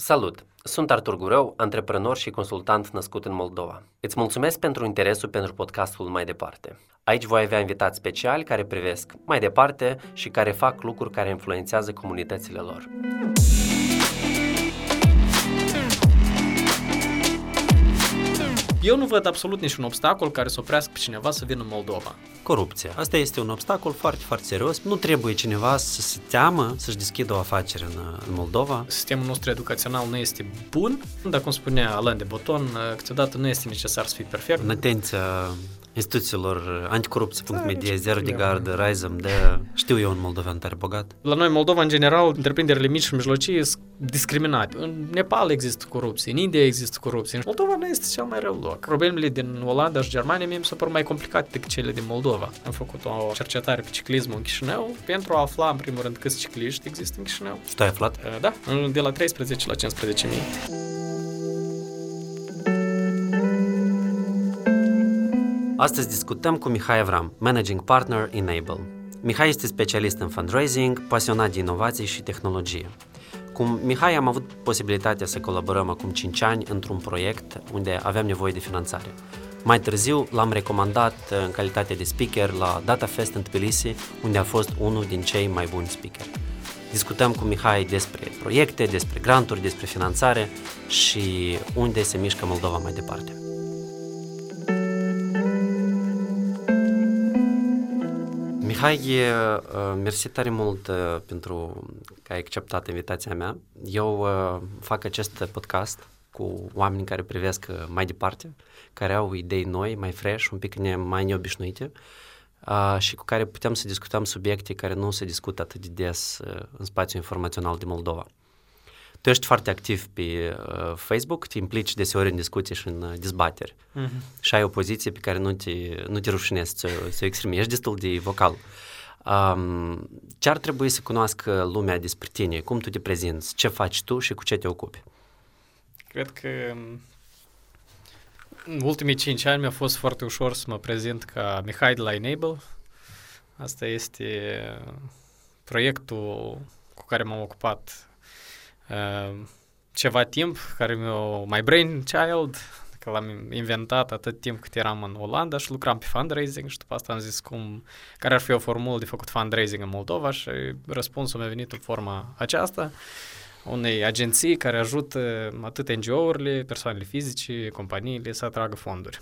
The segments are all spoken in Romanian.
Salut! Sunt Artur Gurău, antreprenor și consultant născut în Moldova. Îți mulțumesc pentru interesul pentru podcastul Mai Departe. Aici voi avea invitați speciali care privesc mai departe și care fac lucruri care influențează comunitățile lor. Eu nu văd absolut niciun obstacol care să oprească pe cineva să vină în Moldova. Corupția. Asta este un obstacol foarte, foarte serios. Nu trebuie cineva să se teamă să-și deschidă o afacere în, în Moldova. Sistemul nostru educațional nu este bun, dar cum spunea Alain de Boton, câteodată nu este necesar să fii perfect. În atenția instituțiilor anticorupție.media, Zero de Gardă, Raizem, de știu eu un moldovean tare bogat. La noi, Moldova, în general, întreprinderile mici și mijlocii sunt discriminate. În Nepal există corupție, în India există corupție. În Moldova nu este cel mai rău loc. Problemele din Olanda și Germania mie mi se par mai complicate decât cele din Moldova. Am făcut o cercetare pe ciclismul în Chișinău pentru a afla, în primul rând, câți cicliști există în Chișinău. Și tu ai aflat? Da, de la 13 la 15 mii. Astăzi discutăm cu Mihai Avram, Managing Partner Enable. Mihai este specialist în fundraising, pasionat de inovație și tehnologie. Cu Mihai am avut posibilitatea să colaborăm acum 5 ani într-un proiect unde aveam nevoie de finanțare. Mai târziu l-am recomandat în calitate de speaker la Data Fest în Tbilisi, unde a fost unul din cei mai buni speaker. Discutăm cu Mihai despre proiecte, despre granturi, despre finanțare și unde se mișcă Moldova mai departe. Mihai, mersi tare mult pentru că ai acceptat invitația mea. Eu fac acest podcast cu oameni care privesc mai departe, care au idei noi, mai fresh, un pic mai neobișnuite și cu care putem să discutăm subiecte care nu se discută atât de des în spațiul informațional din Moldova. Tu ești foarte activ pe uh, Facebook, te implici deseori în discuții și în uh, dezbateri uh-huh. și ai o poziție pe care nu te, nu te rușinezi să, să o exprimi. Ești destul de vocal. Um, ce ar trebui să cunoască lumea despre tine? Cum tu te prezinți? Ce faci tu și cu ce te ocupi? Cred că um, în ultimii cinci ani mi-a fost foarte ușor să mă prezint ca Mihai de la Enable. Asta este uh, proiectul cu care m-am ocupat Ehm, ceva timp, care mi-o my brain child, că l-am inventat atât timp cât eram în Olanda și lucram pe fundraising și după asta am zis cum, care ar fi o formulă de făcut fundraising în Moldova și răspunsul mi-a venit în forma aceasta unei agenții care ajută atât NGO-urile, persoanele fizice, companiile să atragă fonduri.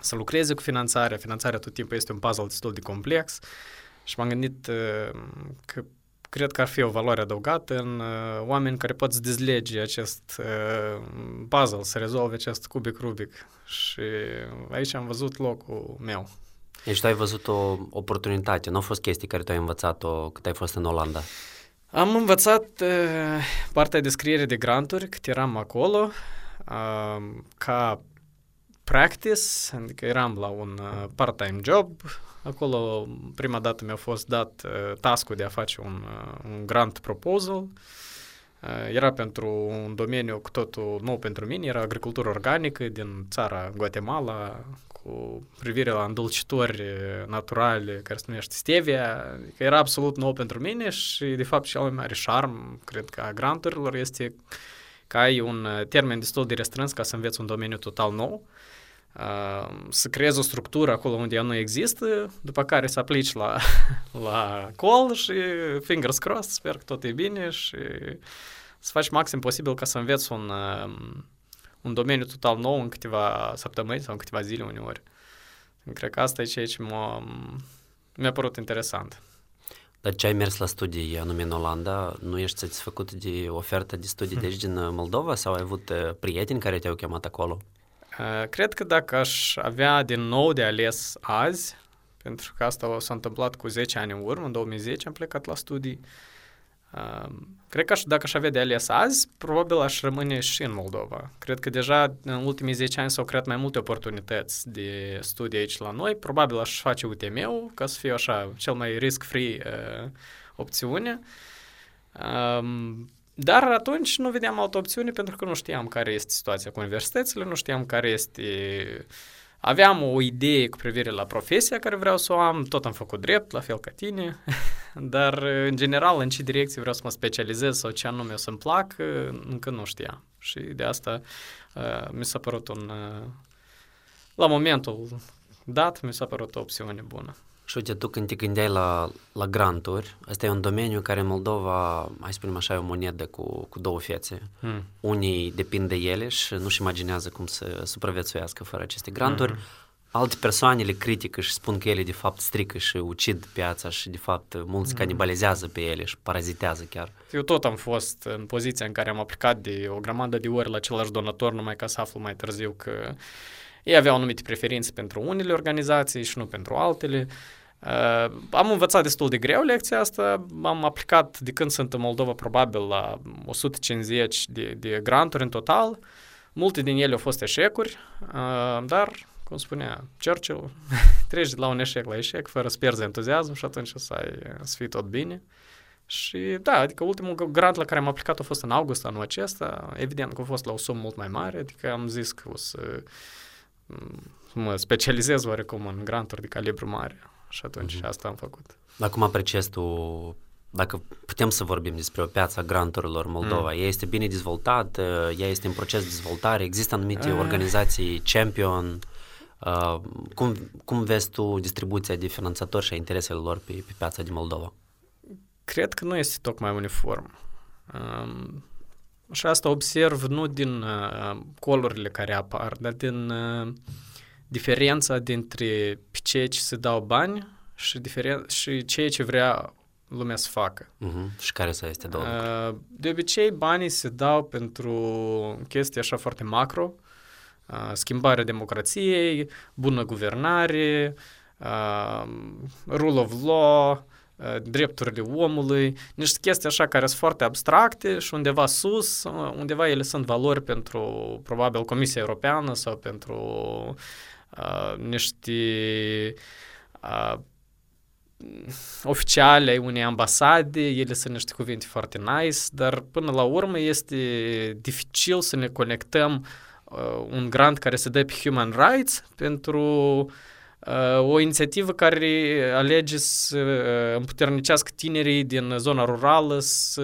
Să lucreze cu finanțarea. Finanțarea tot timpul este un puzzle destul de complex și m-am gândit ehm, că cred că ar fi o valoare adăugată în uh, oameni care pot să dezlege acest uh, puzzle, să rezolve acest cubic Rubic. Și aici am văzut locul meu. Deci tu ai văzut o oportunitate, nu au fost chestii care tu ai învățat-o cât ai fost în Olanda? Am învățat uh, partea de scriere de granturi cât eram acolo, uh, ca practice, adică eram la un uh, part-time job, Acolo prima dată mi-a fost dat uh, task de a face un, uh, un grant proposal. Uh, era pentru un domeniu cu totul nou pentru mine, era agricultură organică din țara Guatemala, cu privire la îndulcitori naturale care se numește stevia. Adică era absolut nou pentru mine și, de fapt, cel mai mare șarm, cred că, a granturilor este că ai un termen destul de restrâns ca să înveți un domeniu total nou să creezi o structură acolo unde ea nu există, după care să aplici la, la call și fingers crossed, sper că tot e bine și să faci maxim posibil ca să înveți un, un domeniu total nou în câteva săptămâni sau în câteva zile uneori. Cred că asta e ceea ce m-a, mi-a părut interesant. Dar ce ai mers la studii anume în Olanda, nu ești satisfăcut de oferta de studii de aici din Moldova sau ai avut prieteni care te-au chemat acolo? Uh, cred că dacă aș avea din nou de ales azi, pentru că asta s-a întâmplat cu 10 ani în urmă, în 2010 am plecat la studii, uh, cred că aș, dacă aș avea de ales azi, probabil aș rămâne și în Moldova. Cred că deja în ultimii 10 ani s-au creat mai multe oportunități de studii aici la noi. Probabil aș face UTM-ul ca să fie așa cel mai risk-free uh, opțiune. Um, dar atunci nu vedeam altă opțiune pentru că nu știam care este situația cu universitățile, nu știam care este Aveam o idee cu privire la profesia care vreau să o am, tot am făcut drept, la fel ca tine, dar în general în ce direcție vreau să mă specializez sau ce anume o să-mi plac, încă nu știam. Și de asta uh, mi s-a părut un... Uh, la momentul dat, mi s-a părut o opțiune bună. Și uite, tu când te gândeai la, la granturi, ăsta e un domeniu care în Moldova, hai să spunem așa, e o monedă cu, cu două fețe. Mm. Unii depind de ele și nu-și imaginează cum să supraviețuiască fără aceste granturi. Mm. Alte persoane le critică și spun că ele de fapt strică și ucid piața și de fapt mulți mm. canibalizează pe ele și parazitează chiar. Eu tot am fost în poziția în care am aplicat de o grămadă de ori la același donator, numai ca să aflu mai târziu că ei aveau anumite preferințe pentru unele organizații și nu pentru altele. Uh, am învățat destul de greu lecția asta, am aplicat de când sunt în Moldova probabil la 150 de, de granturi în total, multe din ele au fost eșecuri, uh, dar, cum spunea Churchill, treci de la un eșec la eșec fără să pierzi entuziasm și atunci o să, ai, să fie tot bine. Și da, adică ultimul grant la care am aplicat a fost în august anul acesta, evident că a fost la o sumă mult mai mare, adică am zis că o să mă specializez oarecum în granturi de calibru mare. Și atunci uh-huh. asta am făcut. Dar cum apreciezi tu, dacă putem să vorbim despre o piață a granturilor Moldova, mm. ea este bine dezvoltată, ea este în proces de dezvoltare, există anumite uh. organizații champion, uh, cum, cum vezi tu distribuția de finanțatori și a intereselor lor pe, pe piața din Moldova? Cred că nu este tocmai uniform. Um, și asta observ nu din uh, colurile care apar, dar din uh, diferența dintre ceea ce se dau bani și, diferen- și ceea ce vrea lumea să facă. Uh-huh. Și care să este două uh, De obicei, banii se dau pentru chestii așa foarte macro, uh, schimbarea democrației, bună guvernare, uh, rule of law, uh, drepturile omului, niște chestii așa care sunt foarte abstracte și undeva sus, uh, undeva ele sunt valori pentru probabil Comisia Europeană sau pentru niște uh, oficiale ai unei ambasade, ele sunt niște cuvinte foarte nice, dar până la urmă este dificil să ne conectăm uh, un grant care se dă pe human rights pentru uh, o inițiativă care alege să uh, împuternicească tinerii din zona rurală să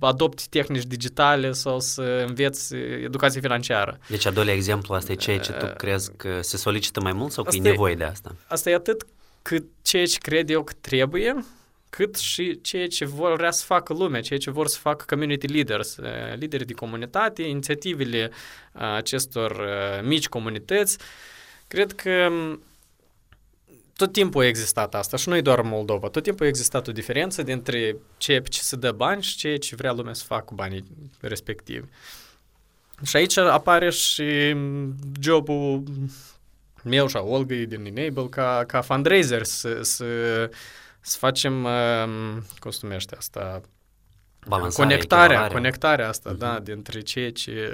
adopte tehnici digitale sau să înveți educație financiară. Deci, a doilea exemplu, asta e ceea ce tu crezi că se solicită mai mult sau că asta e nevoie de asta? Asta e atât cât ceea ce cred eu că trebuie, cât și ceea ce vor vrea să facă lumea, ceea ce vor să facă community leaders, lideri de comunitate, inițiativele acestor mici comunități. Cred că tot timpul a existat asta și nu e doar în Moldova. Tot timpul a existat o diferență dintre ceea ce se dă bani și ceea ce vrea lumea să facă cu banii respectivi. Și aici apare și jobul meu și a Olgăi din Enable ca, ca fundraiser să, să, să facem, um, cum se numește asta, Balansare, conectarea, conectarea asta, uh-huh. da, dintre ceea ce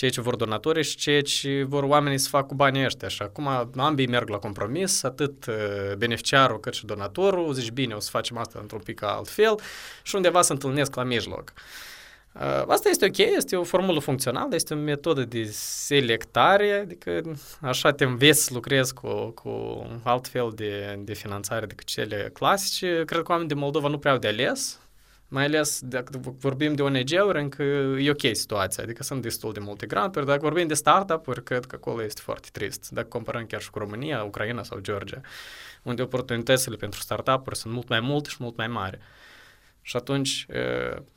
ceea ce vor donatorii și ceea ce vor oamenii să facă cu banii ăștia. Și acum ambii merg la compromis, atât uh, beneficiarul cât și donatorul, zici bine, o să facem asta într-un pic altfel și undeva se întâlnesc la mijloc. Uh, asta este ok, este o formulă funcțională, este o metodă de selectare, adică așa te înveți să lucrezi cu, cu alt fel de, de finanțare decât cele clasice. Cred că oamenii din Moldova nu prea au de ales, mai ales dacă vorbim de ONG-uri, încă e ok situația, adică sunt destul de multe granturi. Dacă vorbim de startup-uri, cred că acolo este foarte trist. Dacă comparăm chiar și cu România, Ucraina sau Georgia, unde oportunitățile pentru startup-uri sunt mult mai multe și mult mai mari. Și atunci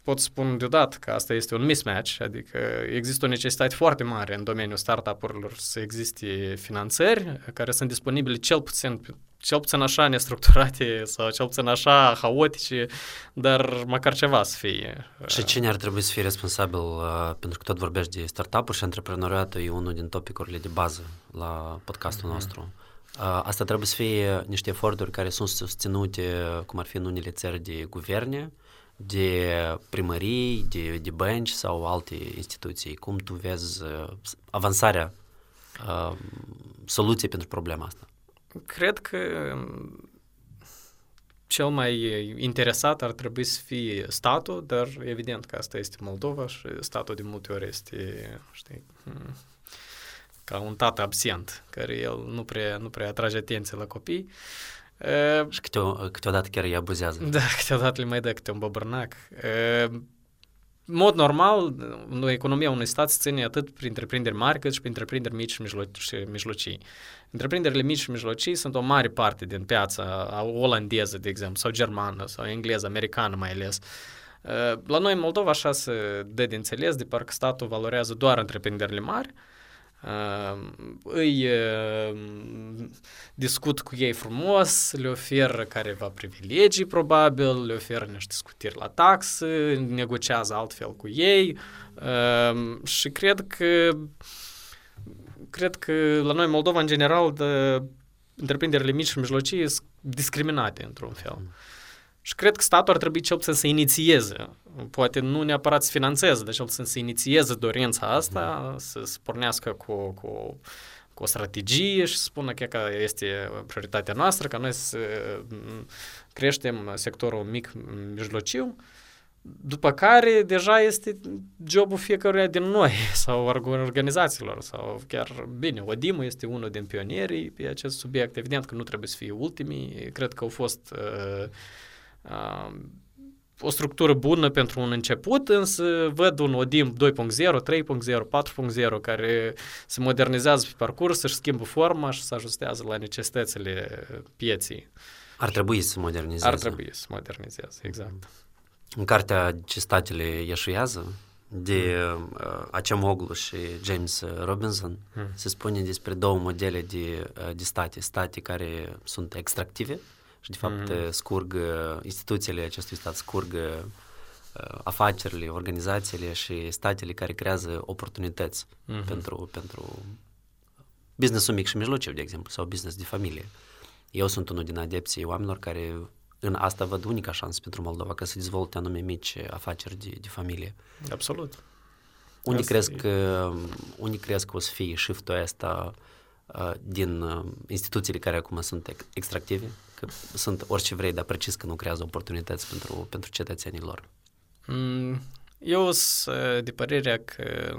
pot spun deodată că asta este un mismatch, adică există o necesitate foarte mare în domeniul startup-urilor să existe finanțări care sunt disponibile cel puțin cel puțin așa nestructurate sau cel puțin așa haotice, dar măcar ceva să fie. Și cine ar trebui să fie responsabil, uh, pentru că tot vorbești de startup-uri și antreprenoriatul e unul din topicurile de bază la podcastul mm-hmm. nostru. Uh, asta trebuie să fie niște eforturi care sunt susținute, cum ar fi în unele țări de guverne, de primării, de, de bănci sau alte instituții. Cum tu vezi uh, avansarea uh, soluției pentru problema asta? Cred că cel mai interesat ar trebui să fie statul, dar evident că asta este Moldova și statul de multe ori este, știi, ca un tată absent, care el nu prea, nu prea atrage atenție la copii. Și câte, câteodată chiar îi abuzează. Da, câteodată le mai dă câte un băbărnac. În mod normal, economia unui stat se ține atât prin întreprinderi mari cât și prin întreprinderi mici și mijlocii. Întreprinderile mici și mijlocii sunt o mare parte din piața olandeză, de exemplu, sau germană, sau engleză, americană mai ales. La noi în Moldova așa se dă de înțeles, de parcă statul valorează doar întreprinderile mari, îi discut cu ei frumos, le oferă careva privilegii probabil, le oferă niște scutiri la taxă, negociază altfel cu ei și cred că cred că la noi Moldova în general de întreprinderile mici și mijlocii sunt discriminate într-un fel. Mm. Și cred că statul ar trebui cel puțin să inițieze, poate nu neapărat să finanțeze, dar cel puțin să inițieze dorința asta, mm. să, să pornească cu, cu, cu o strategie și să spună că este prioritatea noastră, ca noi să mm, creștem sectorul mic, mijlociu, după care deja este jobul fiecăruia din noi sau organizațiilor sau chiar, bine, ODIM este unul din pionierii pe acest subiect. Evident că nu trebuie să fie ultimii. Cred că au fost uh, uh, o structură bună pentru un început, însă văd un ODIM 2.0, 3.0, 4.0 care se modernizează pe parcurs, își schimbă forma și se ajustează la necesitățile pieții. Ar trebui să modernizeze. Ar trebui să modernizeze, exact. În cartea Ce statele ieșuiază, de mm. uh, Acemoglu și James Robinson, mm. se spune despre două modele de, uh, de state. State care sunt extractive și, de fapt, mm. scurg instituțiile acestui stat, scurg uh, afacerile, organizațiile și statele care creează oportunități mm-hmm. pentru, pentru businessul mic și mijlociu, de exemplu, sau business de familie. Eu sunt unul din adepții oamenilor care în asta văd unica șansă pentru Moldova, ca să dezvolte anume mici afaceri de, de familie. Absolut. Unii asta cresc, că, unii cresc că o să fie shift-ul ăsta uh, din uh, instituțiile care acum sunt extractive, că sunt orice vrei, dar precis că nu creează oportunități pentru, pentru cetățenii lor. Mm, eu sunt de părerea că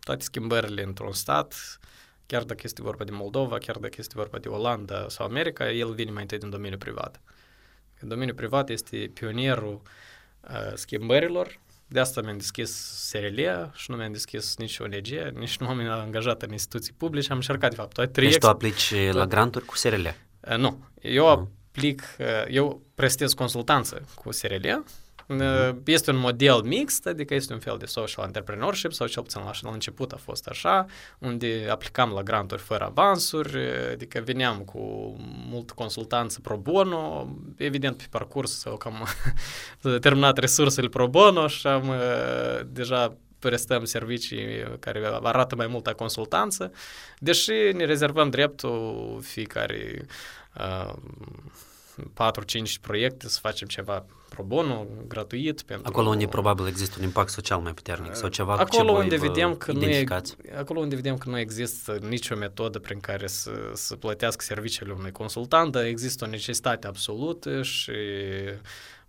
toate schimbările într-un stat, chiar dacă este vorba de Moldova, chiar dacă este vorba de Olanda sau America, el vine mai întâi din domeniul privat. Uh, Domeniul privat este pionierul uh, schimbărilor, de asta mi-am deschis SRL și nu mi-am deschis nici ONG, nici nu m-am angajat în instituții publice, am încercat de fapt toate trei Deci tu aplici tot... la granturi cu SRL? Uh, nu, eu uh. Aplic, uh, eu prestez consultanță cu SRL, Uh-huh. Este un model mixt, adică este un fel de social entrepreneurship, sau cel puțin la, la început a fost așa, unde aplicam la granturi fără avansuri, adică veneam cu mult consultanță pro bono, evident pe parcurs sau cam terminat resursele pro bono și am deja prestăm servicii care arată mai multă consultanță, deși ne rezervăm dreptul fiecare uh, 4-5 proiecte să facem ceva pro bono, gratuit. Pentru... Acolo unde probabil există un impact social mai puternic sau ceva acolo ce unde vedem că nu e, Acolo unde vedem că nu există nicio metodă prin care să, să plătească serviciile unui consultant, dar există o necesitate absolută și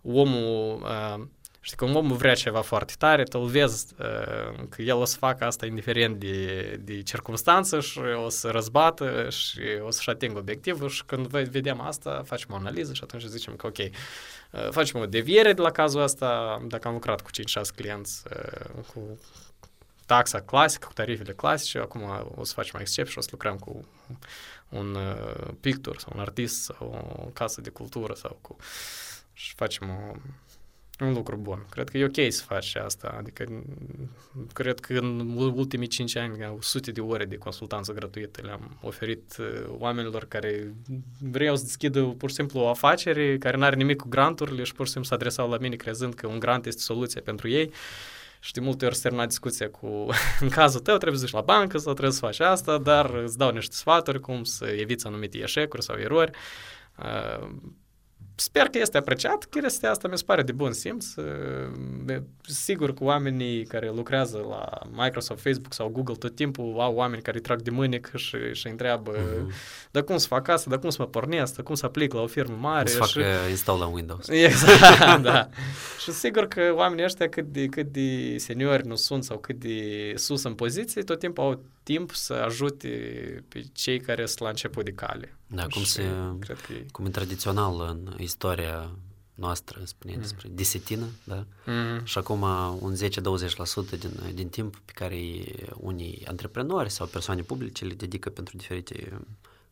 omul uh, Știi, că un om vrea ceva foarte tare, tu îl vezi uh, că el o să facă asta indiferent de, de circunstanță și o să răzbată și o să-și atingă obiectivul și când vedem asta, facem o analiză și atunci zicem că ok, uh, facem o deviere de la cazul ăsta, dacă am lucrat cu 5-6 clienți uh, cu taxa clasică, cu tarifele clasice, acum o să facem excepție și o să lucrăm cu un uh, pictor sau un artist sau o casă de cultură sau cu și facem o un lucru bun. Cred că e ok să faci asta. Adică, cred că în ultimii 5 ani, sute de ore de consultanță gratuită le-am oferit uh, oamenilor care vreau să deschidă pur și simplu o afacere, care nu are nimic cu granturile și pur și simplu se adresau la mine crezând că un grant este soluția pentru ei. Și de multe ori se termina discuția cu, în cazul tău trebuie să duci la bancă sau trebuie să faci asta, dar îți dau niște sfaturi cum să eviți anumite eșecuri sau erori. Uh, sper că este apreciat. Chestia asta mi se pare de bun simț. Sigur că oamenii care lucrează la Microsoft, Facebook sau Google tot timpul au oameni care îi trag de mânic și, și întreabă uh-huh. dar cum să fac asta, dar cum să mă pornesc, dar cum să aplic la o firmă mare. Să fac și... install la Windows. Exact, da. și sigur că oamenii ăștia cât de, cât de seniori nu sunt sau cât de sus în poziție, tot timpul au timp să ajute pe cei care sunt la început de cale. Da, cum, se, cred că e... cum e tradițional în istoria noastră, spune mm. despre desetină, da? Mm. Și acum un 10-20% din, din timp pe care unii antreprenori sau persoane publice le dedică pentru diferite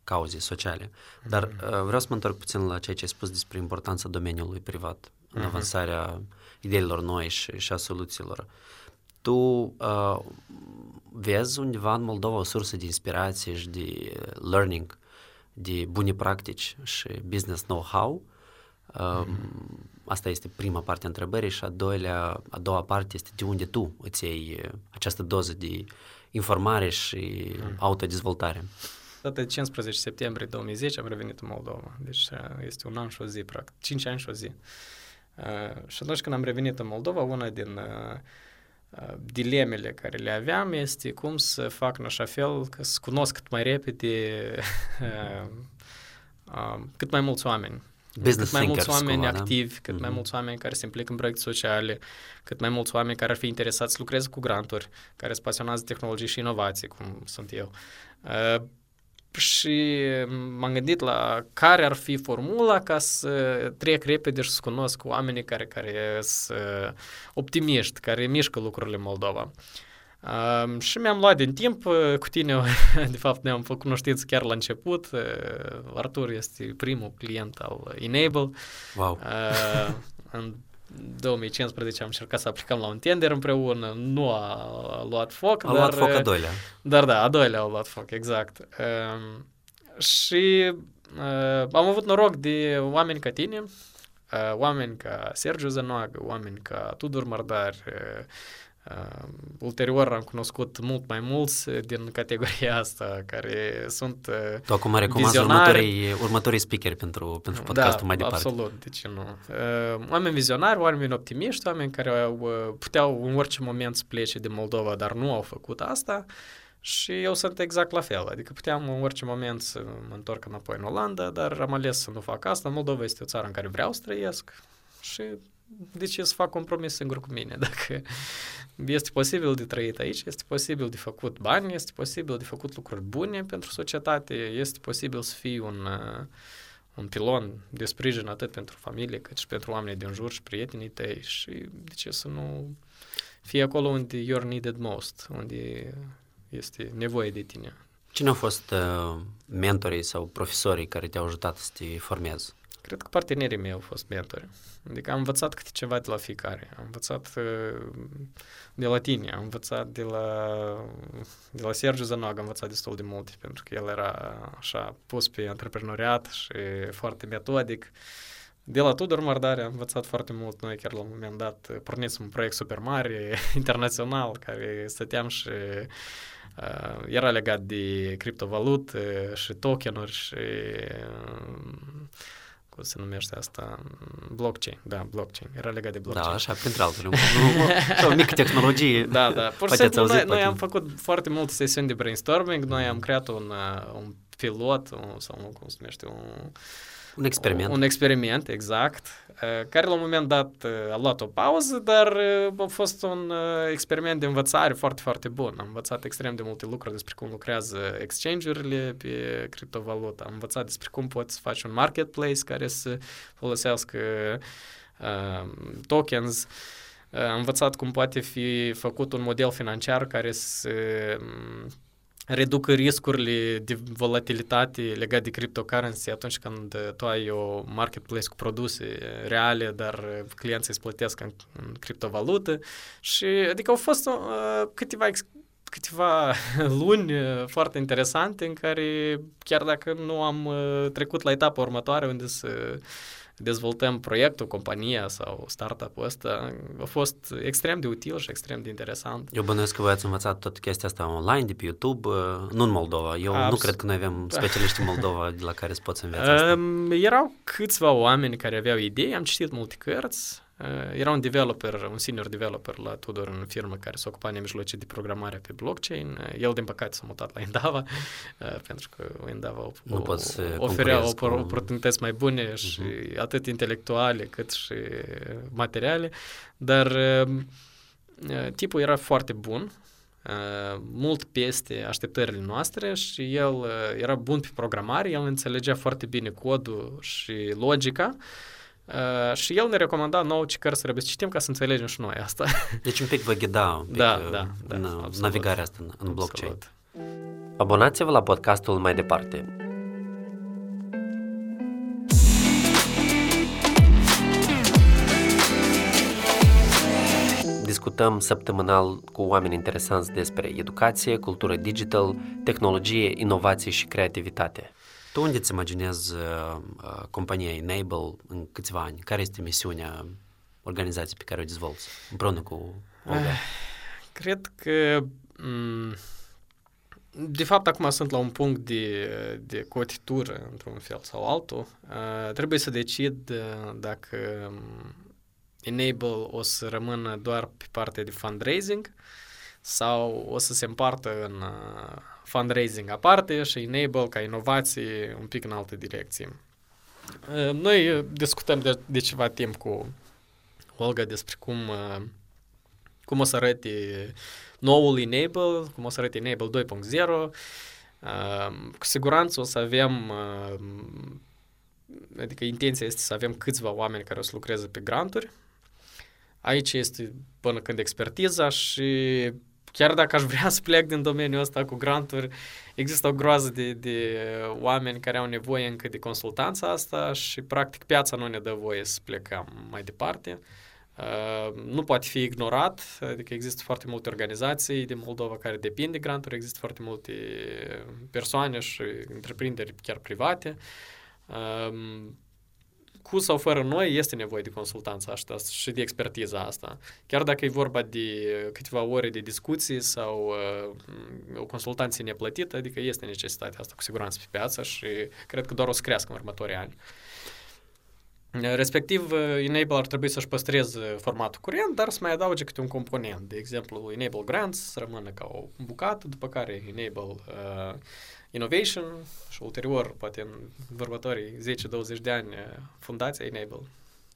cauze sociale. Dar mm. vreau să mă întorc puțin la ceea ce ai spus despre importanța domeniului privat în mm-hmm. avansarea ideilor noi și, și a soluțiilor. Tu uh, vezi undeva în Moldova o sursă de inspirație și de learning, de bune practici și business know-how. Mm. Asta este prima parte a întrebării și a, doilea, a doua parte este de unde tu îți iei această doză de informare și mm. autodezvoltare. Data de 15 septembrie 2010 am revenit în Moldova. Deci este un an și o zi, practic. 5 ani și o zi. Uh, și atunci când am revenit în Moldova, una din uh, dilemele care le aveam este cum să fac în așa fel că să cunosc cât mai repede cât mai mulți oameni. Business cât mai mulți oameni cumva, activi, da? cât mm-hmm. mai mulți oameni care se implică în proiecte sociale, cât mai mulți oameni care ar fi interesați să lucreze cu granturi, care sunt pasionați de tehnologie și inovație, cum sunt eu. Uh, și m-am gândit la care ar fi formula ca să trec repede și să cunosc oamenii care, care sunt optimiști, care mișcă lucrurile în Moldova. Uh, și mi-am luat din timp cu tine, de fapt ne-am făcut cunoștință chiar la început. Uh, Artur este primul client al Enable. Wow. Uh, în 2015 am încercat să aplicăm la un tender împreună, nu a luat foc. A dar, luat foc a doilea. Dar da, a doilea a luat foc, exact. Uh, și uh, am avut noroc de oameni ca tine, uh, oameni ca Sergiu Zănoagă, oameni ca Tudor Mardar, uh, Uh, ulterior am cunoscut mult mai mulți din categoria asta care sunt uh, Tu acum recomand următorii, următorii speaker pentru, pentru da, podcastul da, mai departe. absolut, de ce nu. Uh, oameni vizionari, oameni optimiști, oameni care au, uh, puteau în orice moment să plece din Moldova, dar nu au făcut asta și eu sunt exact la fel, adică puteam în orice moment să mă întorc înapoi în Olanda, dar am ales să nu fac asta. Moldova este o țară în care vreau să trăiesc și de ce să fac compromis singur cu mine? Dacă este posibil de trăit aici, este posibil de făcut bani, este posibil de făcut lucruri bune pentru societate, este posibil să fii un, uh, un pilon de sprijin atât pentru familie cât și pentru oamenii din jur și prietenii tăi și de ce să nu fii acolo unde you're needed most, unde este nevoie de tine. Cine au fost uh, mentorii sau profesorii care te-au ajutat să te formezi? Cred că partenerii mei au fost mentori. Adică am învățat câte ceva de la fiecare. Am învățat uh, de la tine, am învățat de la, de la Sergiu Zanog, am învățat destul de multe, pentru că el era așa pus pe antreprenoriat și foarte metodic. De la Tudor Mardare am învățat foarte mult. Noi chiar la un moment dat pornisem un proiect super mare, internațional, care stăteam și uh, era legat de criptovalut și tokenuri și uh, cum se numește asta, blockchain, da, blockchain, era legat de blockchain. Da, așa, printre altele, o mică tehnologie. Da, da, pur și simplu noi, noi am făcut foarte multe sesiuni de brainstorming, noi am creat un, uh, un pilot, un, sau cum se numește, un un experiment. Un experiment, exact, uh, care la un moment dat uh, a luat o pauză, dar uh, a fost un experiment de învățare foarte, foarte bun. Am învățat extrem de multe lucruri despre cum lucrează exchange-urile pe criptovalută. Am învățat despre cum poți face un marketplace care să folosească uh, tokens. Am învățat cum poate fi făcut un model financiar care să reducă riscurile de volatilitate legate de cryptocurrency atunci când tu ai o marketplace cu produse reale, dar clienții îți plătesc în, în criptovalută. Și adică au fost uh, câteva câteva luni foarte interesante în care chiar dacă nu am trecut la etapa următoare unde să dezvoltăm proiectul, compania sau startup-ul ăsta, a fost extrem de util și extrem de interesant. Eu bănuiesc că voi ați învățat tot chestia asta online, de pe YouTube, uh, nu în Moldova. Eu Abs- nu cred că noi avem specialiști în Moldova de la care să poți învăța asta. Um, erau câțiva oameni care aveau idei, am citit multe cărți, Uh, era un developer, un senior developer la Tudor în firmă care se ocupa nemijlocit de programare pe blockchain. Uh, el, din păcate, s-a mutat la Endava, uh, pentru că Endava nu o, oferea cu... oportunități mai bune și uh-huh. atât intelectuale cât și materiale, dar tipul era foarte bun, mult peste așteptările noastre și el era bun pe programare, el înțelegea foarte bine codul și logica, Uh, și el ne recomanda nouă ce cărți trebuie să citim ca să înțelegem și noi asta. Deci un pic vă ghida un pic da, da, da, în absolut. navigarea asta în, în blockchain. Abonați-vă la podcastul mai departe. Discutăm săptămânal cu oameni interesanți despre educație, cultură digital, tehnologie, inovație și creativitate. Tu unde îți imaginezi uh, uh, compania Enable în câțiva ani? Care este misiunea organizației pe care o dezvolți împreună cu Olga? Uh, cred că mm, de fapt, acum sunt la un punct de, de cotitură, într-un fel sau altul. Uh, trebuie să decid uh, dacă um, Enable o să rămână doar pe partea de fundraising sau o să se împartă în uh, fundraising aparte și enable ca inovație un pic în altă direcție. Uh, noi discutăm de, de ceva timp cu Olga despre cum, uh, cum o să arate noul Enable, cum o să arate Enable 2.0. Uh, cu siguranță o să avem, adică intenția este să avem câțiva oameni care o să lucreze pe granturi. Aici este până când expertiza și chiar dacă aș vrea să plec din domeniul ăsta cu granturi, există o groază de, de oameni care au nevoie încă de consultanța asta și practic piața nu ne dă voie să plecăm mai departe. Uh, nu poate fi ignorat, adică există foarte multe organizații din Moldova care depind de granturi, există foarte multe persoane și întreprinderi chiar private. Uh, cu sau fără noi, este nevoie de consultanța asta și de expertiza asta. Chiar dacă e vorba de câteva ore de discuții sau uh, o consultanție neplătită, adică este necesitatea asta cu siguranță pe piață și cred că doar o să crească în următorii ani. Respectiv, Enable ar trebui să-și păstreze formatul curent, dar să mai adauge câte un component. De exemplu, Enable Grants să rămână ca o bucată, după care Enable uh, Innovation și ulterior, poate în următorii 10-20 de ani, fundația Enable.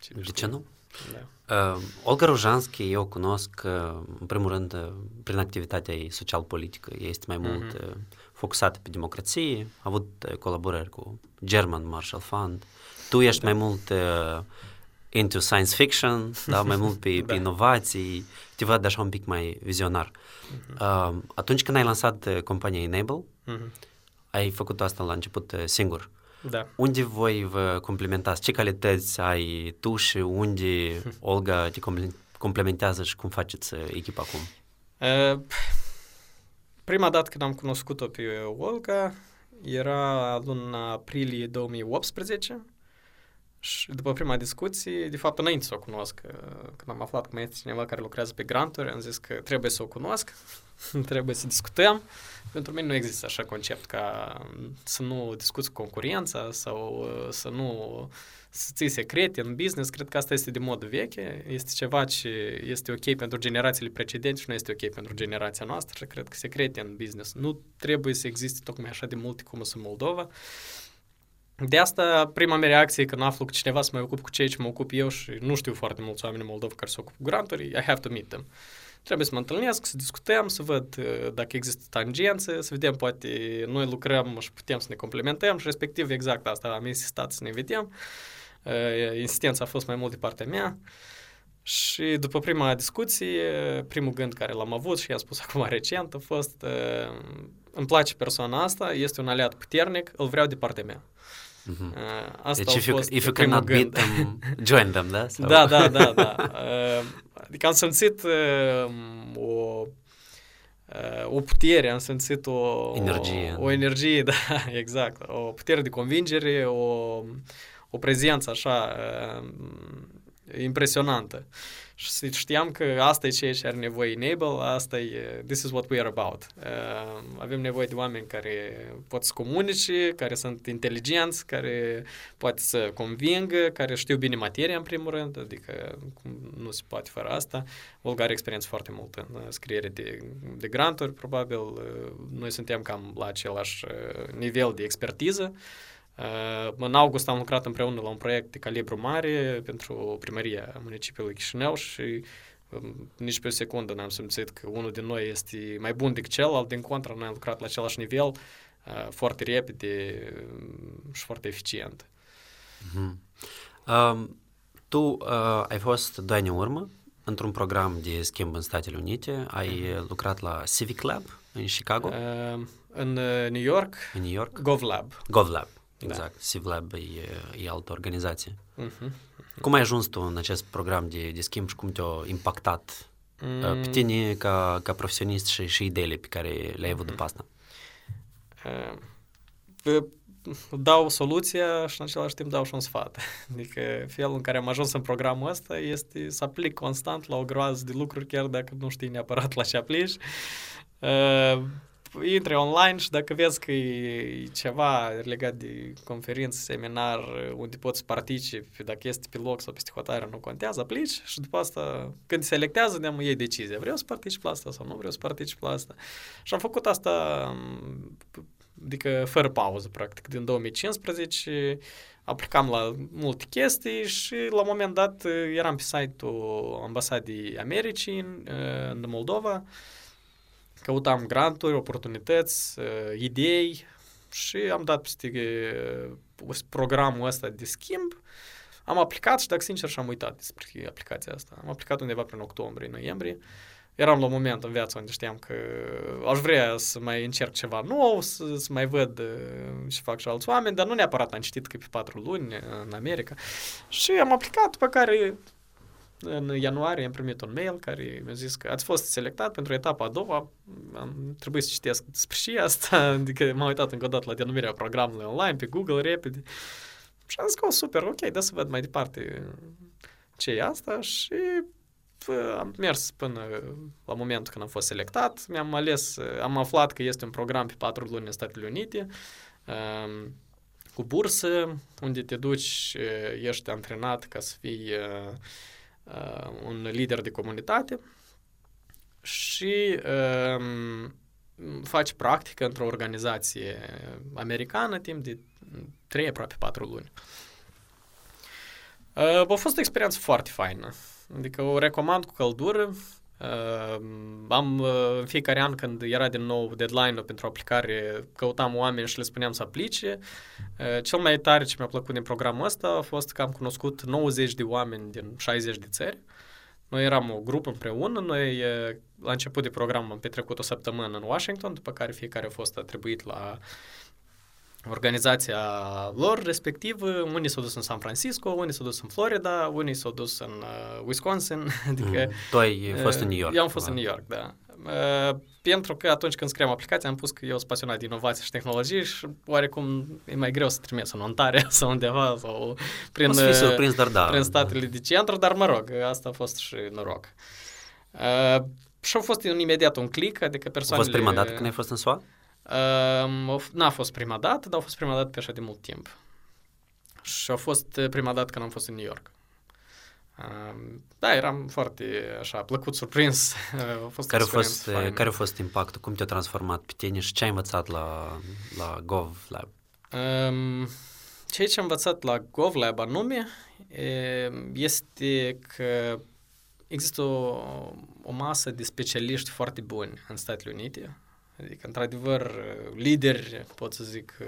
Cine de ce nu? Da. Uh, Olga Rujanski, eu cunosc, uh, în primul rând, uh, prin activitatea ei social-politică. Este mai mult uh-huh. uh, focusată pe democrație, a avut uh, colaborări cu German Marshall Fund. Tu ești da. mai mult uh, into science fiction, da, mai mult pe, da. pe inovații, te văd așa un pic mai vizionar. Uh-huh. Uh, atunci când ai lansat uh, compania Enable, uh-huh ai făcut asta la început uh, singur. Da. Unde voi vă complementați? Ce calități ai tu și unde Olga te complementează și cum faceți uh, echipa acum? Uh, prima dată când am cunoscut-o pe Olga era luna aprilie 2018 și după prima discuție, de fapt înainte să o cunosc, uh, când am aflat că mai este cineva care lucrează pe granturi, am zis că trebuie să o cunosc, trebuie să discutăm. Pentru mine nu există așa concept ca să nu discuți concurența sau uh, să nu să ții secrete în business. Cred că asta este de mod veche, este ceva ce este ok pentru generațiile precedente și nu este ok pentru generația noastră și cred că secrete în business nu trebuie să existe tocmai așa de multe cum sunt în Moldova. De asta, prima mea reacție când aflu că cineva să mă ocup cu ceea ce mă ocup eu și nu știu foarte mulți oameni în Moldova care se ocupă cu granturi, I have to meet them. Trebuie să mă întâlnesc, să discutăm, să văd uh, dacă există tangențe, să vedem poate noi lucrăm și putem să ne complementăm și respectiv exact asta am insistat să ne vedem. Uh, insistența a fost mai mult de partea mea. Și după prima discuție, primul gând care l-am avut și i-am spus acum recent a fost uh, îmi place persoana asta, este un aliat puternic, îl vreau de partea mea. Mm-hmm. Asta deci, if you, if you cannot beat them, join them, da? Sau? Da, da, da, da. Adică am simțit uh, o o putere, am simțit o energie, o, o energie, da, exact, o putere de convingere, o, o prezență așa impresionantă. Și știam că asta e ceea ce are nevoie Enable, asta e, this is what we are about. Uh, avem nevoie de oameni care pot să comunice, care sunt inteligenți, care poate să convingă, care știu bine materia în primul rând, adică nu se poate fără asta. Volga are experiență foarte mult în uh, scriere de, de granturi, probabil. Uh, noi suntem cam la același uh, nivel de expertiză. Uh, în august am lucrat împreună la un proiect de calibru mare pentru primăria municipiului Chișinău și nici pe o secundă n-am simțit că unul din noi este mai bun decât celălalt, din contră, noi am lucrat la același nivel, foarte repede și foarte eficient. Mm-hmm. Uh, tu uh, ai fost doi ani în urmă într-un program de schimb în Statele Unite, ai mm-hmm. lucrat la Civic Lab în Chicago? Uh, în New York. În New York? GovLab. GovLab. Exact. Da. CivLab e, e altă organizație. Uh-huh. Cum ai ajuns tu în acest program de, de schimb și cum te-a impactat mm. pe tine ca, ca profesionist și, și ideile pe care le-ai avut uh-huh. după asta? Uh, dau soluția și în același timp dau și un sfat. Adică felul în care am ajuns în programul ăsta este să aplic constant la o groază de lucruri, chiar dacă nu știi neapărat la ce aplici. Uh, intri online și dacă vezi că e ceva legat de conferință, seminar, unde poți participi, dacă este pe loc sau peste hotare, nu contează, aplici și după asta, când selectează, ne iei decizia. Vreau să particip la asta sau nu vreau să particip la asta. Și am făcut asta adică fără pauză, practic, din 2015 aplicam la multe chestii și la un moment dat eram pe site-ul Ambasadei Americii în, în Moldova căutam granturi, oportunități, uh, idei și am dat peste uh, programul ăsta de schimb. Am aplicat și, dacă sincer, și-am uitat despre aplicația asta. Am aplicat undeva prin octombrie, noiembrie. Eram la un moment în viață unde știam că aș vrea să mai încerc ceva nou, să, să mai văd uh, ce fac și alți oameni, dar nu neapărat am citit că pe patru luni în America. Și am aplicat, pe care în ianuarie am primit un mail care mi-a zis că ați fost selectat pentru etapa a doua, am trebuit să citesc despre și asta, adică m-am uitat încă o dată la denumirea programului online pe Google repede. Și am zis că, oh, super, ok, da să văd mai departe ce e asta și am mers până la momentul când am fost selectat, mi-am ales, am aflat că este un program pe patru luni în Statele Unite, um, cu bursă, unde te duci, ești antrenat ca să fii uh, uh, un lider de comunitate și uh, faci practică într-o organizație americană timp de 3, aproape 4 luni. Uh, a fost o experiență foarte faină. Adică o recomand cu căldură. Uh, am uh, în fiecare an când era din nou deadline-ul pentru aplicare, căutam oameni și le spuneam să aplice. Uh, cel mai tare ce mi-a plăcut din programul ăsta a fost că am cunoscut 90 de oameni din 60 de țări. Noi eram o grupă împreună, noi la început de program am petrecut o săptămână în Washington, după care fiecare a fost atribuit la organizația lor respectiv, unii s-au dus în San Francisco, unii s-au dus în Florida, unii s-au dus în uh, Wisconsin, adică... Mm. Tu ai uh, fost în New York. Eu am fost în New York, da. Uh, pentru că atunci când scriam aplicația am pus că eu sunt pasionat de inovație și tehnologie și oarecum e mai greu să trimis în Ontario sau undeva sau prin, fi surprins, dar da. prin statele de centru, dar mă rog, asta a fost și noroc. Uh, și a fost imediat un click, adică persoanele... A fost prima dată când ai fost în SUA? Uh, n-a fost prima dată, dar a fost prima dată pe așa de mult timp. Și a fost uh, prima dată când am fost în New York. Uh, da, eram foarte așa, plăcut surprins. a fost care, a fost, uh, care a fost impactul? Cum te-a transformat pe tine și ce ai învățat la, la GovLab? Um, ceea ce am învățat la GovLab anume este că există o, o masă de specialiști foarte buni în Statele Unite, Adică, într-adevăr, lideri, pot să zic,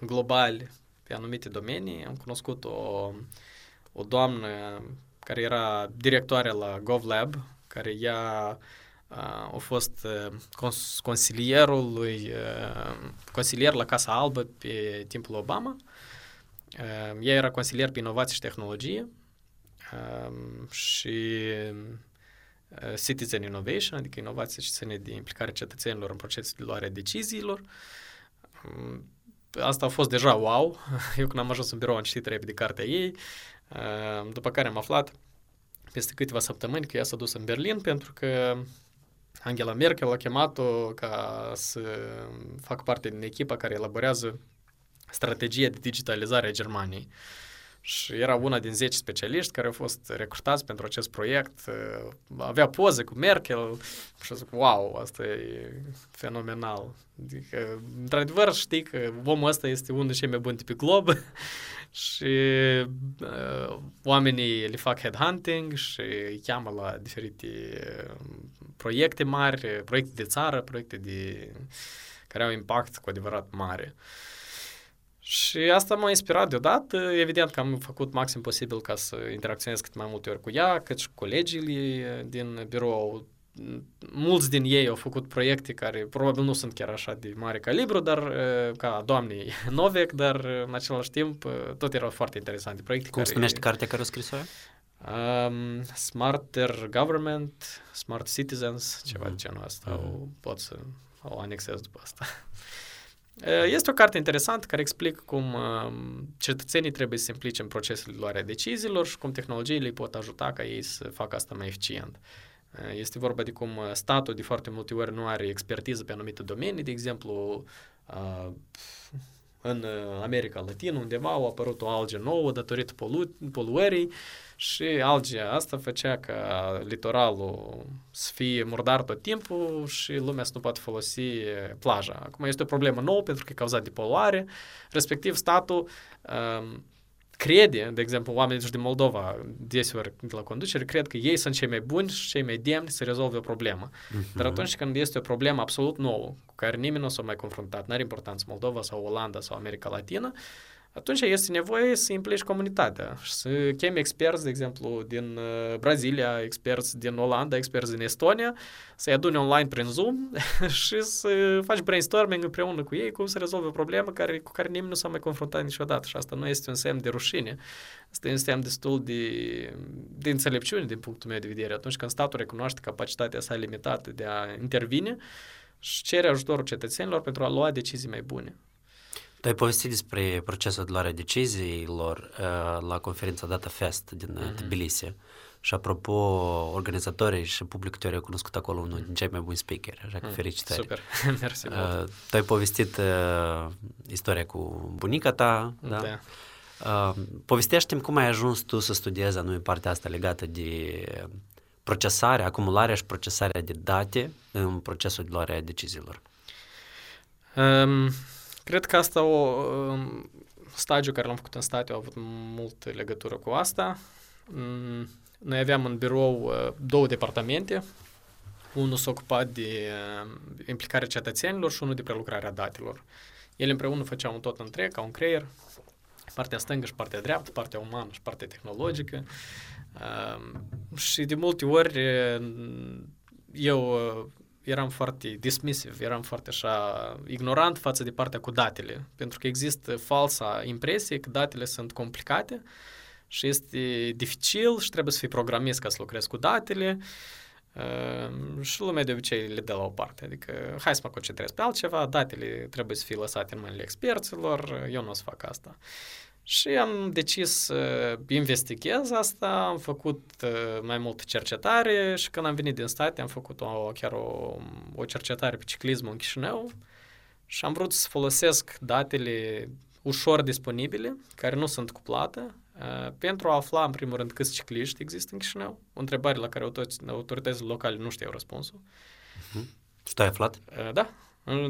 globali pe anumite domenii. Am cunoscut o, o doamnă care era directoare la GovLab, care ea a fost cons- consilierul lui, consilier la Casa Albă pe timpul Obama. Ea era consilier pe inovație și tehnologie și Uh, citizen innovation, adică inovație și ține de implicarea cetățenilor în procesul de luare a deciziilor. Um, asta a fost deja wow. Eu când am ajuns în birou am citit repede cartea ei, uh, după care am aflat peste câteva săptămâni că ea s-a dus în Berlin pentru că Angela Merkel a chemat-o ca să facă parte din echipa care elaborează strategia de digitalizare a Germaniei. Și era una din 10 specialiști care au fost recrutați pentru acest proiect. Avea poze cu Merkel și zic, wow, asta e fenomenal. Adică, într-adevăr, știi că omul ăsta este unul cei mai buni pe glob și uh, oamenii le fac headhunting și îi cheamă la diferite proiecte mari, proiecte de țară, proiecte de, care au impact cu adevărat mare. Și asta m-a inspirat deodată. Evident că am făcut maxim posibil ca să interacționez cât mai multe ori cu ea, cât și colegii din birou. Mulți din ei au făcut proiecte care probabil nu sunt chiar așa de mare calibru, dar ca doamnei Novek, dar în același timp tot erau foarte interesante proiecte. Cum care... se numește cartea care o scris-o Um, smarter Government, Smart Citizens, ceva mm-hmm. de genul ăsta. Mm-hmm. O, pot să o anexez după asta. Este o carte interesantă care explică cum cetățenii trebuie să se implice în procesul de luare a deciziilor și cum tehnologiile îi pot ajuta ca ei să facă asta mai eficient. Este vorba de cum statul de foarte multe ori nu are expertiză pe anumite domenii, de exemplu, în America Latină undeva a apărut o alge nouă datorită polu- poluării și algea asta făcea ca litoralul să fie murdar tot timpul și lumea să nu poate folosi plaja. Acum este o problemă nouă pentru că e cauzat de poluare, respectiv statul um, crede, de exemplu, oamenii din Moldova, deseori de la conducere, cred că ei sunt cei mai buni și cei mai demni să rezolve o problemă. Uh-huh. Dar atunci când este o problemă absolut nouă, cu care nimeni nu s-a mai confruntat, n-are importanță Moldova sau Olanda sau America Latină, atunci este nevoie să implici comunitatea și să chemi experți, de exemplu, din uh, Brazilia, experți din Olanda, experți din Estonia, să-i aduni online prin Zoom și să faci brainstorming împreună cu ei cum să rezolve o problemă care, cu care nimeni nu s-a mai confruntat niciodată. Și asta nu este un semn de rușine, asta este un semn destul de, de înțelepciune din punctul meu de vedere. Atunci când statul recunoaște capacitatea sa limitată de a intervine și cere ajutorul cetățenilor pentru a lua decizii mai bune. Tu ai povestit despre procesul de luare deciziilor uh, la conferința Data Fest din mm-hmm. Tbilisi. Și apropo, organizatorii și publicul te-au recunoscut acolo unul din cei mai buni speaker, așa că mm, felicitări. Super, mersi uh, Tu ai povestit uh, istoria cu bunica ta, da? da. Uh, povestește-mi cum ai ajuns tu să studiezi anume partea asta legată de procesare, acumularea și procesarea de date în procesul de luare a deciziilor. Um, Cred că asta o um, stagiu care l-am făcut în state a avut mult legătură cu asta. Mm, noi aveam în birou uh, două departamente. Unul s-a ocupat de uh, implicarea cetățenilor și unul de prelucrarea datelor. Ele împreună făceau un tot întreg, ca un creier, partea stângă și partea dreaptă, partea umană și partea tehnologică. Um, și de multe ori eu eram foarte dismissiv, eram foarte așa ignorant față de partea cu datele, pentru că există falsa impresie că datele sunt complicate și este dificil și trebuie să fii programist ca să lucrezi cu datele uh, și lumea de obicei le dă la o parte. Adică hai să mă concentrez pe altceva, datele trebuie să fie lăsate în mâinile experților, eu nu o să fac asta. Și am decis să investighez asta, am făcut uh, mai multă cercetare și când am venit din state am făcut o, chiar o, o cercetare pe ciclism în Chișinău și am vrut să folosesc datele ușor disponibile, care nu sunt cu plată, uh, pentru a afla, în primul rând, câți cicliști există în Chișinău, o întrebare la care autoritățile locale nu știau răspunsul. Uh-huh. Și tu ai aflat? Uh, da,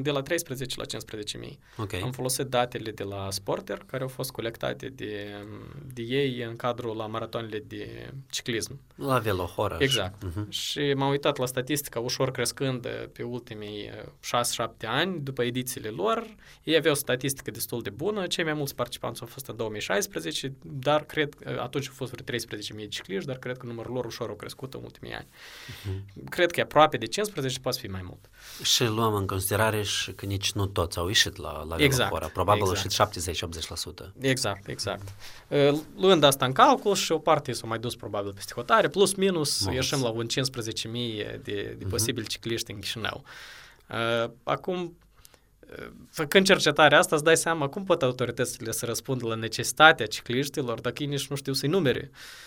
de la 13 la 15 mii. Okay. Am folosit datele de la Sporter, care au fost colectate de, de ei în cadrul la maratoanele de ciclism. La Velohora. Exact. Uh-huh. Și m-am uitat la statistica ușor crescând pe ultimii 6-7 ani, după edițiile lor. Ei aveau o statistică destul de bună. Cei mai mulți participanți au fost în 2016, dar cred că atunci au fost vreo 13.000 de cicliști, dar cred că numărul lor ușor au crescut în ultimii ani. Uh-huh. Cred că e aproape de 15 poate fi mai mult. Și luăm în considerare și că nici nu toți au ieșit la, la exact, Velofora. Probabil exact. au ieșit 70-80%. Exact, exact. Luând asta în calcul și o parte s-a mai dus probabil peste hotare, plus minus Mulți. ieșim la un 15.000 de, de uh-huh. posibili cicliști în Chișinău. Acum, făcând cercetarea asta, îți dai seama cum pot autoritățile să răspundă la necesitatea cicliștilor dacă ei nici nu știu să-i numere. Uh,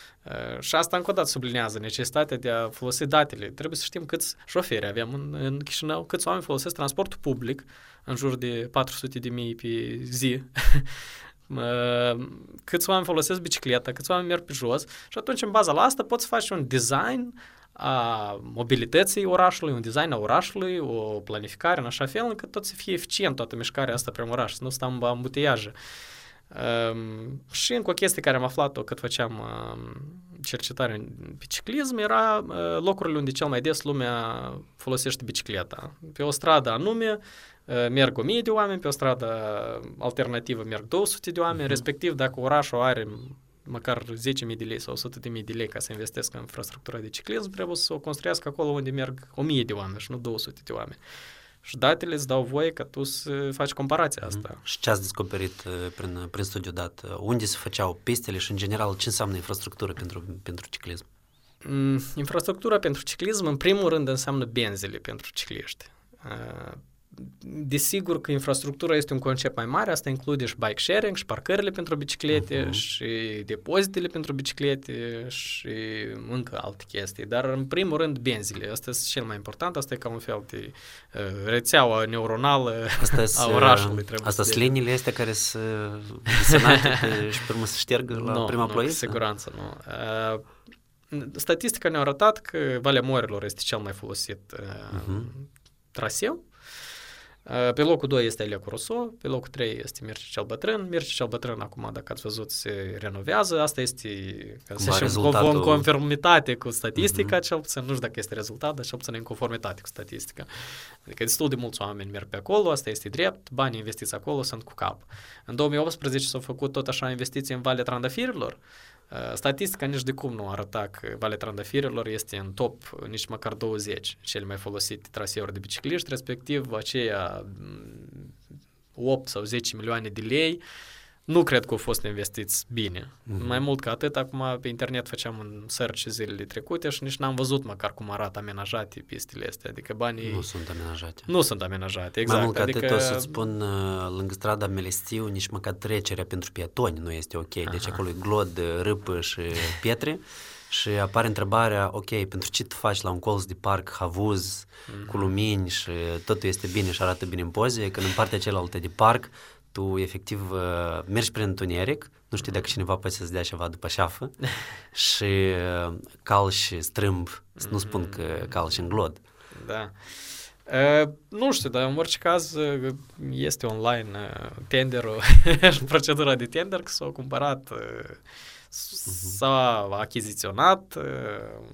și asta încă o dată sublinează necesitatea de a folosi datele. Trebuie să știm câți șoferi avem în, în Chișinău, câți oameni folosesc transportul public, în jur de 400 de mii pe zi, uh, câți oameni folosesc bicicleta, câți oameni merg pe jos și atunci în baza la asta poți face un design a mobilității orașului, un design a orașului, o planificare în așa fel încât tot să fie eficient toată mișcarea asta prin oraș, să nu stăm în ambuteiaje. Um, și încă o chestie care am aflat-o cât făceam uh, cercetare pe ciclism era uh, locurile unde cel mai des lumea folosește bicicleta. Pe o stradă anume uh, merg 1000 de oameni, pe o stradă alternativă merg 200 de oameni, uh-huh. respectiv dacă orașul are măcar 10.000 de lei sau 100.000 de lei ca să investesc în infrastructura de ciclism, trebuie să o construiască acolo unde merg 1.000 de oameni și nu 200 de oameni. Și datele îți dau voie ca tu să faci comparația mhm. asta. Mm-hmm. Și ce ați descoperit uh, prin, prin studiul dat? Unde se făceau pistele și, în general, ce înseamnă infrastructură pentru, pentru ciclism? Mm, infrastructura pentru ciclism, în primul rând, înseamnă benzile pentru cicliști. Uh, Desigur că infrastructura este un concept mai mare, asta include și bike sharing, și parcările pentru biciclete, uh-huh. și depozitele pentru biciclete și încă alte chestii. Dar în primul rând benzile, asta este cel mai important, asta e ca un fel de uh, rețeaua neuronală asta a uh, orașului. Asta sunt liniile astea care sunt desenate și pe urmă să ștergă la no, prima no, ploieță? siguranță nu. Uh, statistica ne-a arătat că Valea Morilor este cel mai folosit uh, uh-huh. traseu pe locul 2 este Elia Rousseau, pe locul 3 este Mircea cel Bătrân. Mircea cel Bătrân, acum, dacă ați văzut, se renovează. Asta este, ca să zicem, în conformitate cu statistica, uh-huh. cel puțin, nu știu dacă este rezultat, dar cel puțin în conformitate cu statistica. Adică destul de mulți oameni merg pe acolo, asta este drept, banii investiți acolo sunt cu cap. În 2018 s-au făcut tot așa investiții în Valea Trandafirilor, Uh, statistica nici de cum nu arăta că Valea Trandafirilor este în top nici măcar 20 cele mai folosite traseuri de bicicliști, respectiv aceia 8 sau 10 milioane de lei uh, nu cred că au fost investiți bine. Mm-hmm. Mai mult ca atât, acum pe internet făceam un search zilele trecute și nici n-am văzut măcar cum arată amenajate pistele astea. Adică banii... Nu sunt amenajate. Nu sunt amenajate, exact. Mai mult ca adică... atât o să-ți spun, uh, lângă strada Melestiu, nici măcar trecerea pentru pietoni nu este ok. Deci Aha. Deci acolo e glod, râpă și pietre. Și apare întrebarea, ok, pentru ce tu faci la un colț de parc havuz mm-hmm. cu lumini și totul este bine și arată bine în poze, când în partea cealaltă de parc tu efectiv uh, mergi prin întuneric, nu știi dacă cineva poate să-ți dea ceva după șafă și uh, calci strâmb, nu spun că calci în glod. Da. Uh, nu știu, dar în orice caz uh, este online uh, tenderul, procedura de tender, că s-au cumpărat, uh, s-a achiziționat uh,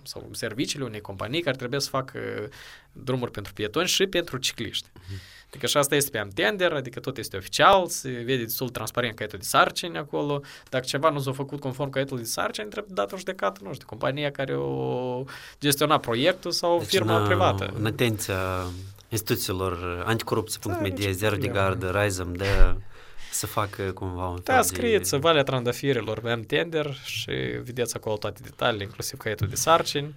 sau serviciile unei companii care trebuie să facă drumuri pentru pietoni și pentru cicliști. Uh-huh. Adică și asta este pe tender, adică tot este oficial, se vede destul transparent caietul de sarcini acolo. Dacă ceva nu s-a făcut conform caietul de sarcini, trebuie dat o judecată, nu știu, compania care o gestiona proiectul sau deci firma în, privată. În atenția instituțiilor anticorupție.media, da, Zero de Gardă, Risem, de să facă cumva un Da, scrieți de... Valea Trandafirilor, am tender și vedeți acolo toate detaliile, inclusiv caietul de sarcini.